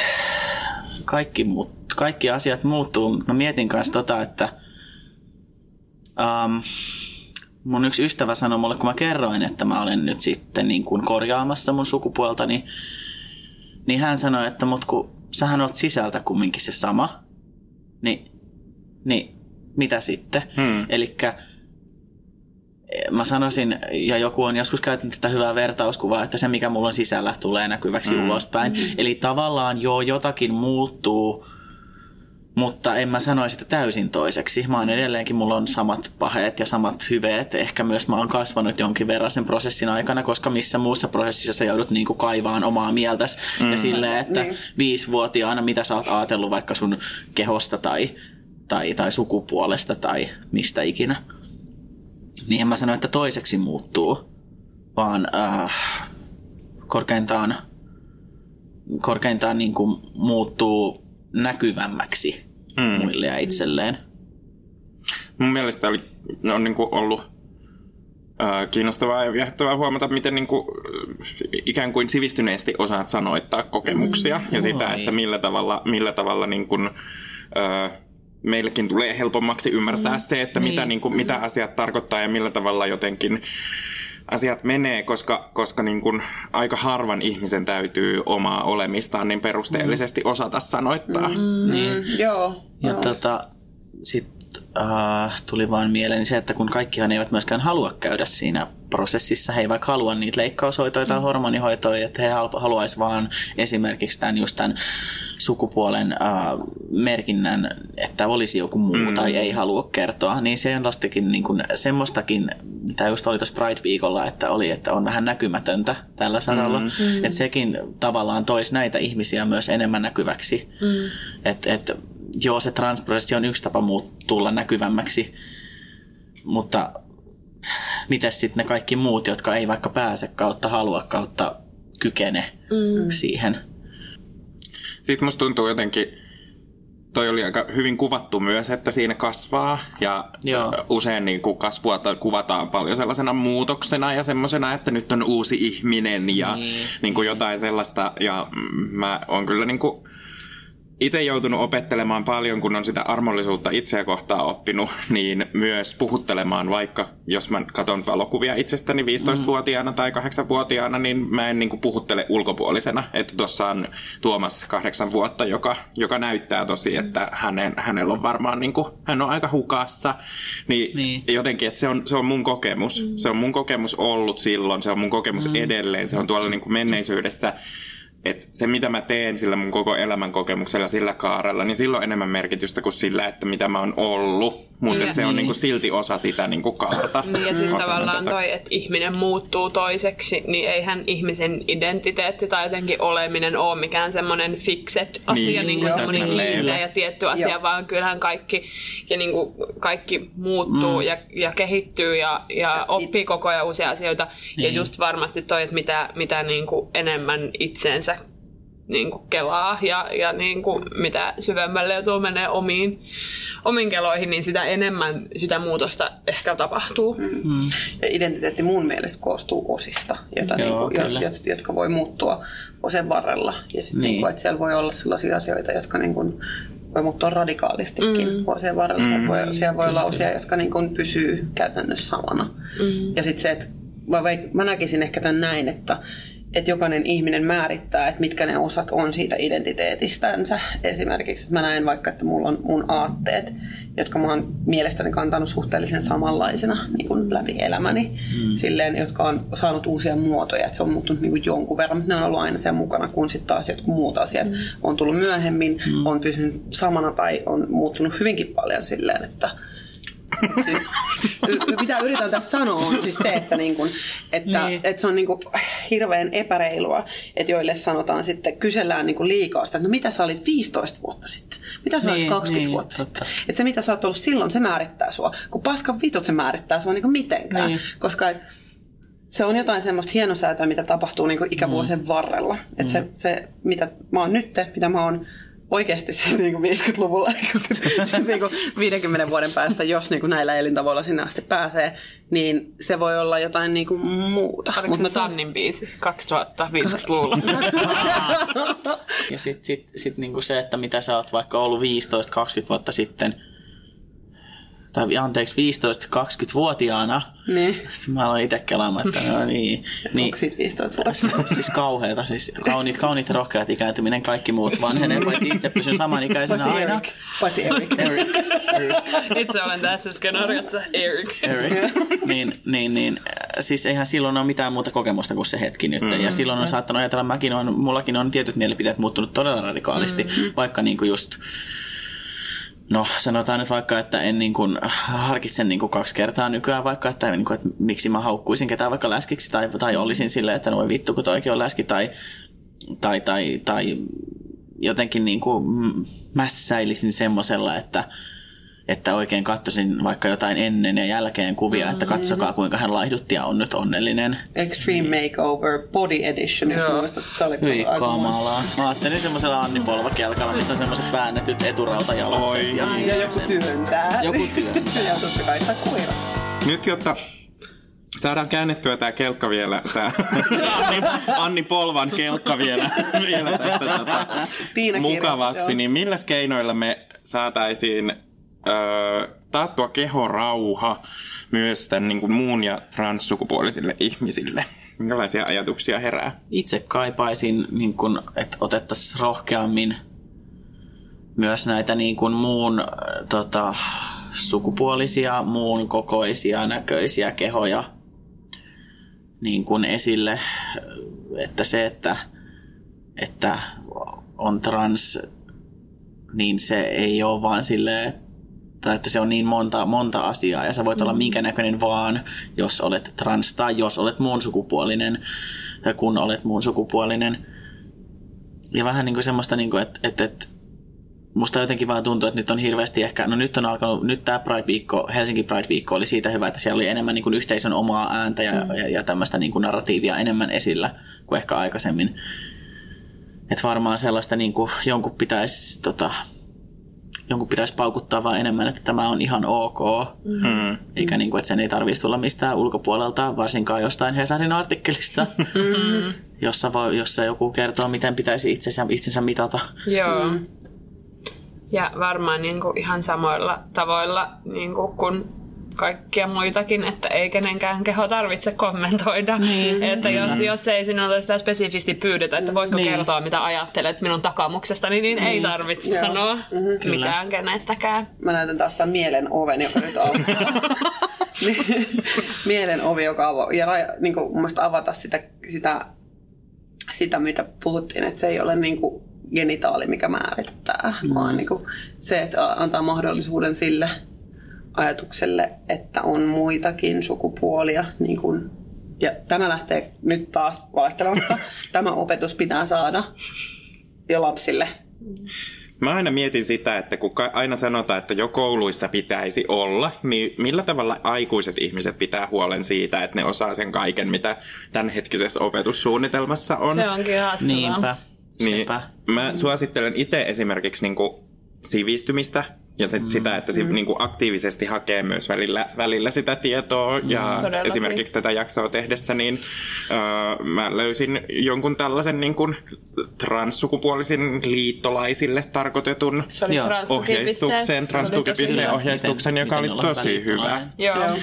kaikki, muut, kaikki asiat muuttuu. Mä mietin kanssa tota, että um, mun yksi ystävä sanoi mulle, kun mä kerroin, että mä olen nyt sitten niin kuin korjaamassa mun sukupuolta, niin, niin hän sanoi, että mut kun sähän oot sisältä kumminkin se sama, niin, niin mitä sitten? Hmm. Elikkä mä sanoisin, ja joku on joskus käyttänyt tätä hyvää vertauskuvaa, että se mikä mulla on sisällä tulee näkyväksi mm. ulospäin. Mm. Eli tavallaan joo, jotakin muuttuu, mutta en mä sanoisi sitä täysin toiseksi. Mä oon edelleenkin, mulla on samat paheet ja samat hyveet. Ehkä myös mä oon kasvanut jonkin verran sen prosessin aikana, koska missä muussa prosessissa sä joudut niinku kaivaan omaa mieltäs. Mm. Ja silleen, että niin. viisivuotiaana mitä sä oot ajatellut vaikka sun kehosta tai, tai, tai sukupuolesta tai mistä ikinä. Niin en mä sano, että toiseksi muuttuu, vaan äh, korkeintaan, korkeintaan niin kuin muuttuu näkyvämmäksi mm. muille ja itselleen. Mun mielestä oli, on niin kuin ollut äh, kiinnostavaa ja viehättävää huomata, miten niin kuin, ikään kuin sivistyneesti osaat sanoittaa kokemuksia mm. ja sitä, että millä tavalla, millä tavalla niin kuin, äh, meillekin tulee helpommaksi ymmärtää mm. se, että niin. mitä, niin kuin, mitä asiat tarkoittaa ja millä tavalla jotenkin asiat menee, koska, koska niin kuin aika harvan ihmisen täytyy omaa olemistaan niin perusteellisesti mm. osata sanoittaa. Mm. Niin. Joo. Ja joo. tota, sitten äh, tuli vaan mieleen se, että kun kaikkihan eivät myöskään halua käydä siinä prosessissa, he ei vaikka halua niitä leikkaushoitoja tai mm. hormonihoitoja, että he haluaisivat vaan esimerkiksi tämän just tämän sukupuolen äh, merkinnän, että olisi joku muu mm. tai ei halua kertoa, niin se on lastikin niin kuin, semmoistakin, mitä just oli tuossa Pride-viikolla, että oli, että on vähän näkymätöntä tällä saralla. Mm. Mm. Että sekin tavallaan toisi näitä ihmisiä myös enemmän näkyväksi. Mm. Että et, joo, se transprosessi on yksi tapa muut tulla näkyvämmäksi, mutta miten sitten ne kaikki muut, jotka ei vaikka pääse kautta halua kautta kykene mm. siihen. Sitten musta tuntuu jotenkin, toi oli aika hyvin kuvattu myös, että siinä kasvaa ja Joo. usein niin kuin kasvua kuvataan paljon sellaisena muutoksena ja semmoisena, että nyt on uusi ihminen ja niin, niin kuin jotain sellaista ja mä oon kyllä niin kuin itse joutunut opettelemaan paljon, kun on sitä armollisuutta itseä kohtaan oppinut, niin myös puhuttelemaan, vaikka jos mä katson valokuvia itsestäni 15-vuotiaana tai 8-vuotiaana, niin mä en niin kuin puhuttele ulkopuolisena. Että tuossa on Tuomas kahdeksan vuotta, joka, joka näyttää tosi, että hänen, hänellä on varmaan, niin kuin, hän on aika hukassa. Niin, niin. jotenkin, että se on, se on mun kokemus. Mm. Se on mun kokemus ollut silloin, se on mun kokemus mm. edelleen, se on tuolla niin kuin menneisyydessä että se mitä mä teen sillä mun koko elämän kokemuksella sillä kaarella, niin sillä on enemmän merkitystä kuin sillä, että mitä mä oon ollut. Mutta niin. se on niinku silti osa sitä niinku kaarta. Niin ja sillä tavallaan tätä. toi, että ihminen muuttuu toiseksi, niin eihän ihmisen identiteetti tai jotenkin oleminen ole mikään semmoinen fixed asia, niin, niin kuin semmoinen kiinteä ja tietty asia, Joo. vaan kyllähän kaikki, ja niin kuin kaikki muuttuu mm. ja, ja kehittyy ja, ja, ja oppii koko ajan uusia asioita. Niin. Ja just varmasti toi, että mitä, mitä niin kuin enemmän itseensä niin kuin kelaa ja, ja niin kuin mitä syvemmälle ja tuo menee omiin, omiin keloihin, niin sitä enemmän sitä muutosta ehkä tapahtuu. Mm. Ja identiteetti mun mielestä koostuu osista, joita Joo, niin kuin, jotka voi muuttua osen varrella. Ja sitten niin. niin kuin, että siellä voi olla sellaisia asioita, jotka niin kuin, voi muuttua radikaalistikin mm. vuosien varrella. Mm. Siellä voi, siellä voi kyllä, olla osia, kyllä. jotka niin kuin pysyy käytännössä samana. Mm. Ja sitten se, että mä, mä näkisin ehkä tämän näin, että että jokainen ihminen määrittää, että mitkä ne osat on siitä identiteetistänsä. Esimerkiksi, että mä näen vaikka, että mulla on mun aatteet, jotka mä oon mielestäni kantanut suhteellisen samanlaisena niin kuin läpi elämäni. Mm. Silleen, jotka on saanut uusia muotoja, että se on muuttunut niin kuin jonkun verran, mutta ne on ollut aina siellä mukana, kun sitten taas jotkut muut asiat mm. on tullut myöhemmin, mm. on pysynyt samana tai on muuttunut hyvinkin paljon silleen, että siis, mitä yritän tässä sanoa on siis se, että, niin kun, että, niin. että se on niin kun, hirveän epäreilua, että joille sanotaan sitten, kysellään niin kun liikaa sitä, että no mitä sä olit 15 vuotta sitten, mitä sä niin, olit 20 niin, vuotta totta. sitten. Että se mitä sä oot ollut silloin, se määrittää sua. Kun paskan vitut se määrittää sua niin mitenkään. Niin. Koska et, se on jotain semmoista hienosäätöä, mitä tapahtuu niin ikävuosien mm. varrella. Että mm. se, se, mitä mä oon nyt, mitä mä oon oikeasti siis niin kuin 50-luvulla, niin kuin 50 vuoden päästä, jos niin kuin näillä elintavoilla sinne asti pääsee, niin se voi olla jotain niin kuin muuta. Oliko se Sannin biisi 2050-luvulla? ja sitten sit, sit niin kuin se, että mitä sä oot vaikka ollut 15-20 vuotta sitten, tai anteeksi 15-20-vuotiaana. Niin. Sitten mä aloin itse kelaamaan, että no niin. niin Onko siitä 15 vuotta? siis kauheeta, siis kauniit, kauniit rohkeat ikääntyminen, kaikki muut vanhenee, paitsi itse pysyn samanikäisenä Paitsi aina. Erik. Paitsi Erik. Eric, Eric, Itse olen tässä skenaariossa Eric. Eric. niin, niin, niin, siis eihän silloin ole mitään muuta kokemusta kuin se hetki nyt. Mm-hmm. Ja silloin on saattanut ajatella, mäkin on, mullakin on tietyt mielipiteet muuttunut todella radikaalisti, mm-hmm. vaikka niinku just No sanotaan nyt vaikka, että en niin kuin harkitse niin kuin kaksi kertaa nykyään vaikka, että, niin kuin, että miksi mä haukkuisin ketään vaikka läskiksi tai, tai olisin silleen, että no vittu kun toikin on läski tai, tai, tai, tai jotenkin niin kuin mässäilisin semmosella, että, että oikein katsoisin vaikka jotain ennen ja jälkeen kuvia, että katsokaa kuinka hän laihdutti ja on nyt onnellinen. Extreme Makeover Body Edition, jos muistat. Se oli Hyi kamalaa. Mä ajattelin semmosella Anni Polvakelkalla, missä on semmoset väännetyt eturautajalokset. Oi. Ja, Ja joku työntää. Joku työntää. ja totta kai sitä koira. Nyt jotta saadaan käännettyä tämä kelkka vielä, tämä Anni, Anni Polvan kelkka vielä, vielä tästä tota, mukavaksi, niin millä keinoilla me saataisiin taattua kehorauha myös tämän niin kuin muun ja transsukupuolisille ihmisille? Minkälaisia ajatuksia herää? itse kaipaisin, niin kun, että otettaisiin rohkeammin myös näitä niin kun muun tota, sukupuolisia, muun kokoisia, näköisiä kehoja niin kun esille. Että se, että, että on trans, niin se ei ole vaan silleen, tai että se on niin monta, monta asiaa ja sä voit olla minkä näköinen vaan, jos olet trans tai jos olet muun sukupuolinen, ja kun olet muun sukupuolinen. Ja vähän niin kuin semmoista, niin kuin, että, että, että musta jotenkin vaan tuntuu, että nyt on hirveästi ehkä, no nyt on alkanut, nyt tämä Pride-viikko, Helsinki Pride-viikko oli siitä hyvä, että siellä oli enemmän niin kuin yhteisön omaa ääntä ja, mm. ja, ja tämmöistä niin kuin narratiivia enemmän esillä kuin ehkä aikaisemmin. Että varmaan sellaista niin kuin jonkun pitäisi tota, jonkun pitäisi paukuttaa vaan enemmän, että tämä on ihan ok. Mm. Eikä niin kuin, että sen ei tarvitsisi tulla mistään ulkopuolelta, varsinkaan jostain Hesarin artikkelista, jossa, voi, jossa joku kertoo, miten pitäisi itsensä, itsensä mitata. Joo. Ja varmaan niin kuin ihan samoilla tavoilla niin kuin kun kaikkia muitakin, että ei kenenkään keho tarvitse kommentoida. Niin. Että jos, jos ei sinulta sitä spesifisti pyydetä, että voitko Niin. kertoa, mitä ajattelet minun takamuksestani, niin, ei tarvitse Joo. sanoa Kyllä. mitään kenestäkään. Mä näytän taas tämän mielen oven, joka nyt alkaa. mielen ovi, joka avaa. Ja raja, niin kuin, mun mielestä avata sitä, sitä, sitä, mitä puhuttiin, että se ei ole niin kuin genitaali, mikä määrittää, mm. vaan niin kuin se, että antaa mahdollisuuden sille ajatukselle, että on muitakin sukupuolia. Niin kuin, ja tämä lähtee nyt taas vaihtelematta. Tämä opetus pitää saada jo lapsille. Mä aina mietin sitä, että kun aina sanotaan, että jo kouluissa pitäisi olla, niin millä tavalla aikuiset ihmiset pitää huolen siitä, että ne osaa sen kaiken, mitä tämänhetkisessä opetussuunnitelmassa on. Se onkin haastavaa. Niinpä. Niin, Sepä. mä suosittelen itse esimerkiksi niinku sivistymistä ja sit sitä, että si, niinku aktiivisesti hakee myös välillä, välillä sitä tietoa. Ja Todellakin. esimerkiksi tätä jaksoa tehdessä, niin äh, mä löysin jonkun tällaisen niinku transsukupuolisin liittolaisille tarkoitetun Se oli Joo. ohjeistuksen, transtukipisteen ohjeistuksen, Miten- joka miten oli tosi hyvä. Joo. Joo.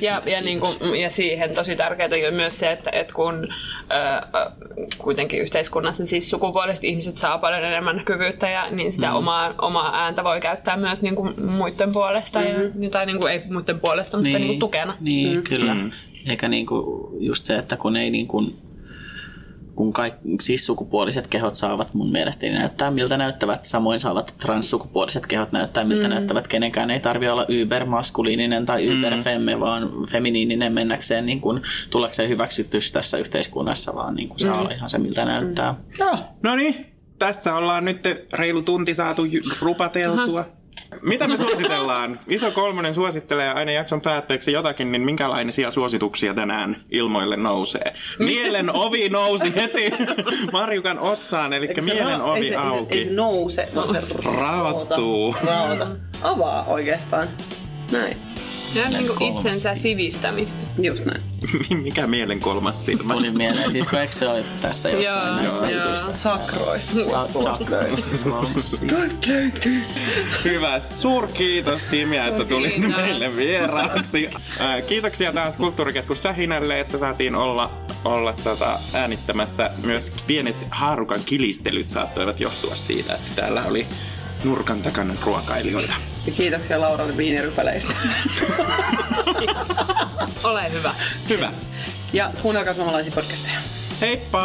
Ja, ja, niin kuin, ja siihen tosi tärkeää on myös se, että, että kun ö, kuitenkin yhteiskunnassa siis sukupuoliset ihmiset saa paljon enemmän näkyvyyttä, ja, niin sitä mm. omaa, omaa ääntä voi käyttää myös niin kuin muiden puolesta, mm-hmm. ja, tai niin kuin, ei muiden puolesta, mutta niin kuin tukena. Niin, mm. kyllä. Mm. Eikä niinku just se, että kun ei niinku, kun kaikki siis sukupuoliset kehot saavat mun mielestä niin näyttää miltä näyttävät, samoin saavat transsukupuoliset kehot näyttää miltä mm. näyttävät. Kenenkään ei tarvi olla ybermaskuliininen tai yberfemme, vaan feminiininen mennäkseen niin kuin, tullakseen hyväksytys tässä yhteiskunnassa, vaan niin kuin saa olla ihan se miltä näyttää. Joo. No niin, tässä ollaan nyt reilu tunti saatu rupateltua. Mitä me suositellaan? Iso kolmonen suosittelee aina jakson päätteeksi jotakin, niin minkälaisia suosituksia tänään ilmoille nousee? Mielen ovi nousi heti Marjukan otsaan, eli Eikö mielen ra- ovi ei se, auki. Ei se, ei se nouse, vaan se Raottuu. Raota. Avaa oikeastaan. Näin. Ja niin kuin kolmas itsensä silmä. sivistämistä. Just näin. Mikä mielen kolmas silmä? Tuli mieleen, siis kun eikö se ole tässä jossain Joo, näissä joo. jutuissa? Sakrois. Sa- sa- siis kolmas silmä. Hyvä. Suurkiitos Timia, että tulit Kiitos. meille vieraaksi. Kiitoksia taas Kulttuurikeskus Sähinälle, että saatiin olla, olla tota, äänittämässä. Myös pienet haarukan kilistelyt saattoivat johtua siitä, että täällä oli nurkan takana ruokailijoita. Ja kiitoksia Lauralle viinirypäleistä. Ole hyvä. Hyvä. Ja kuunnelkaa suomalaisia podcasteja. Heippa!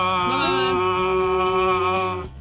Bye.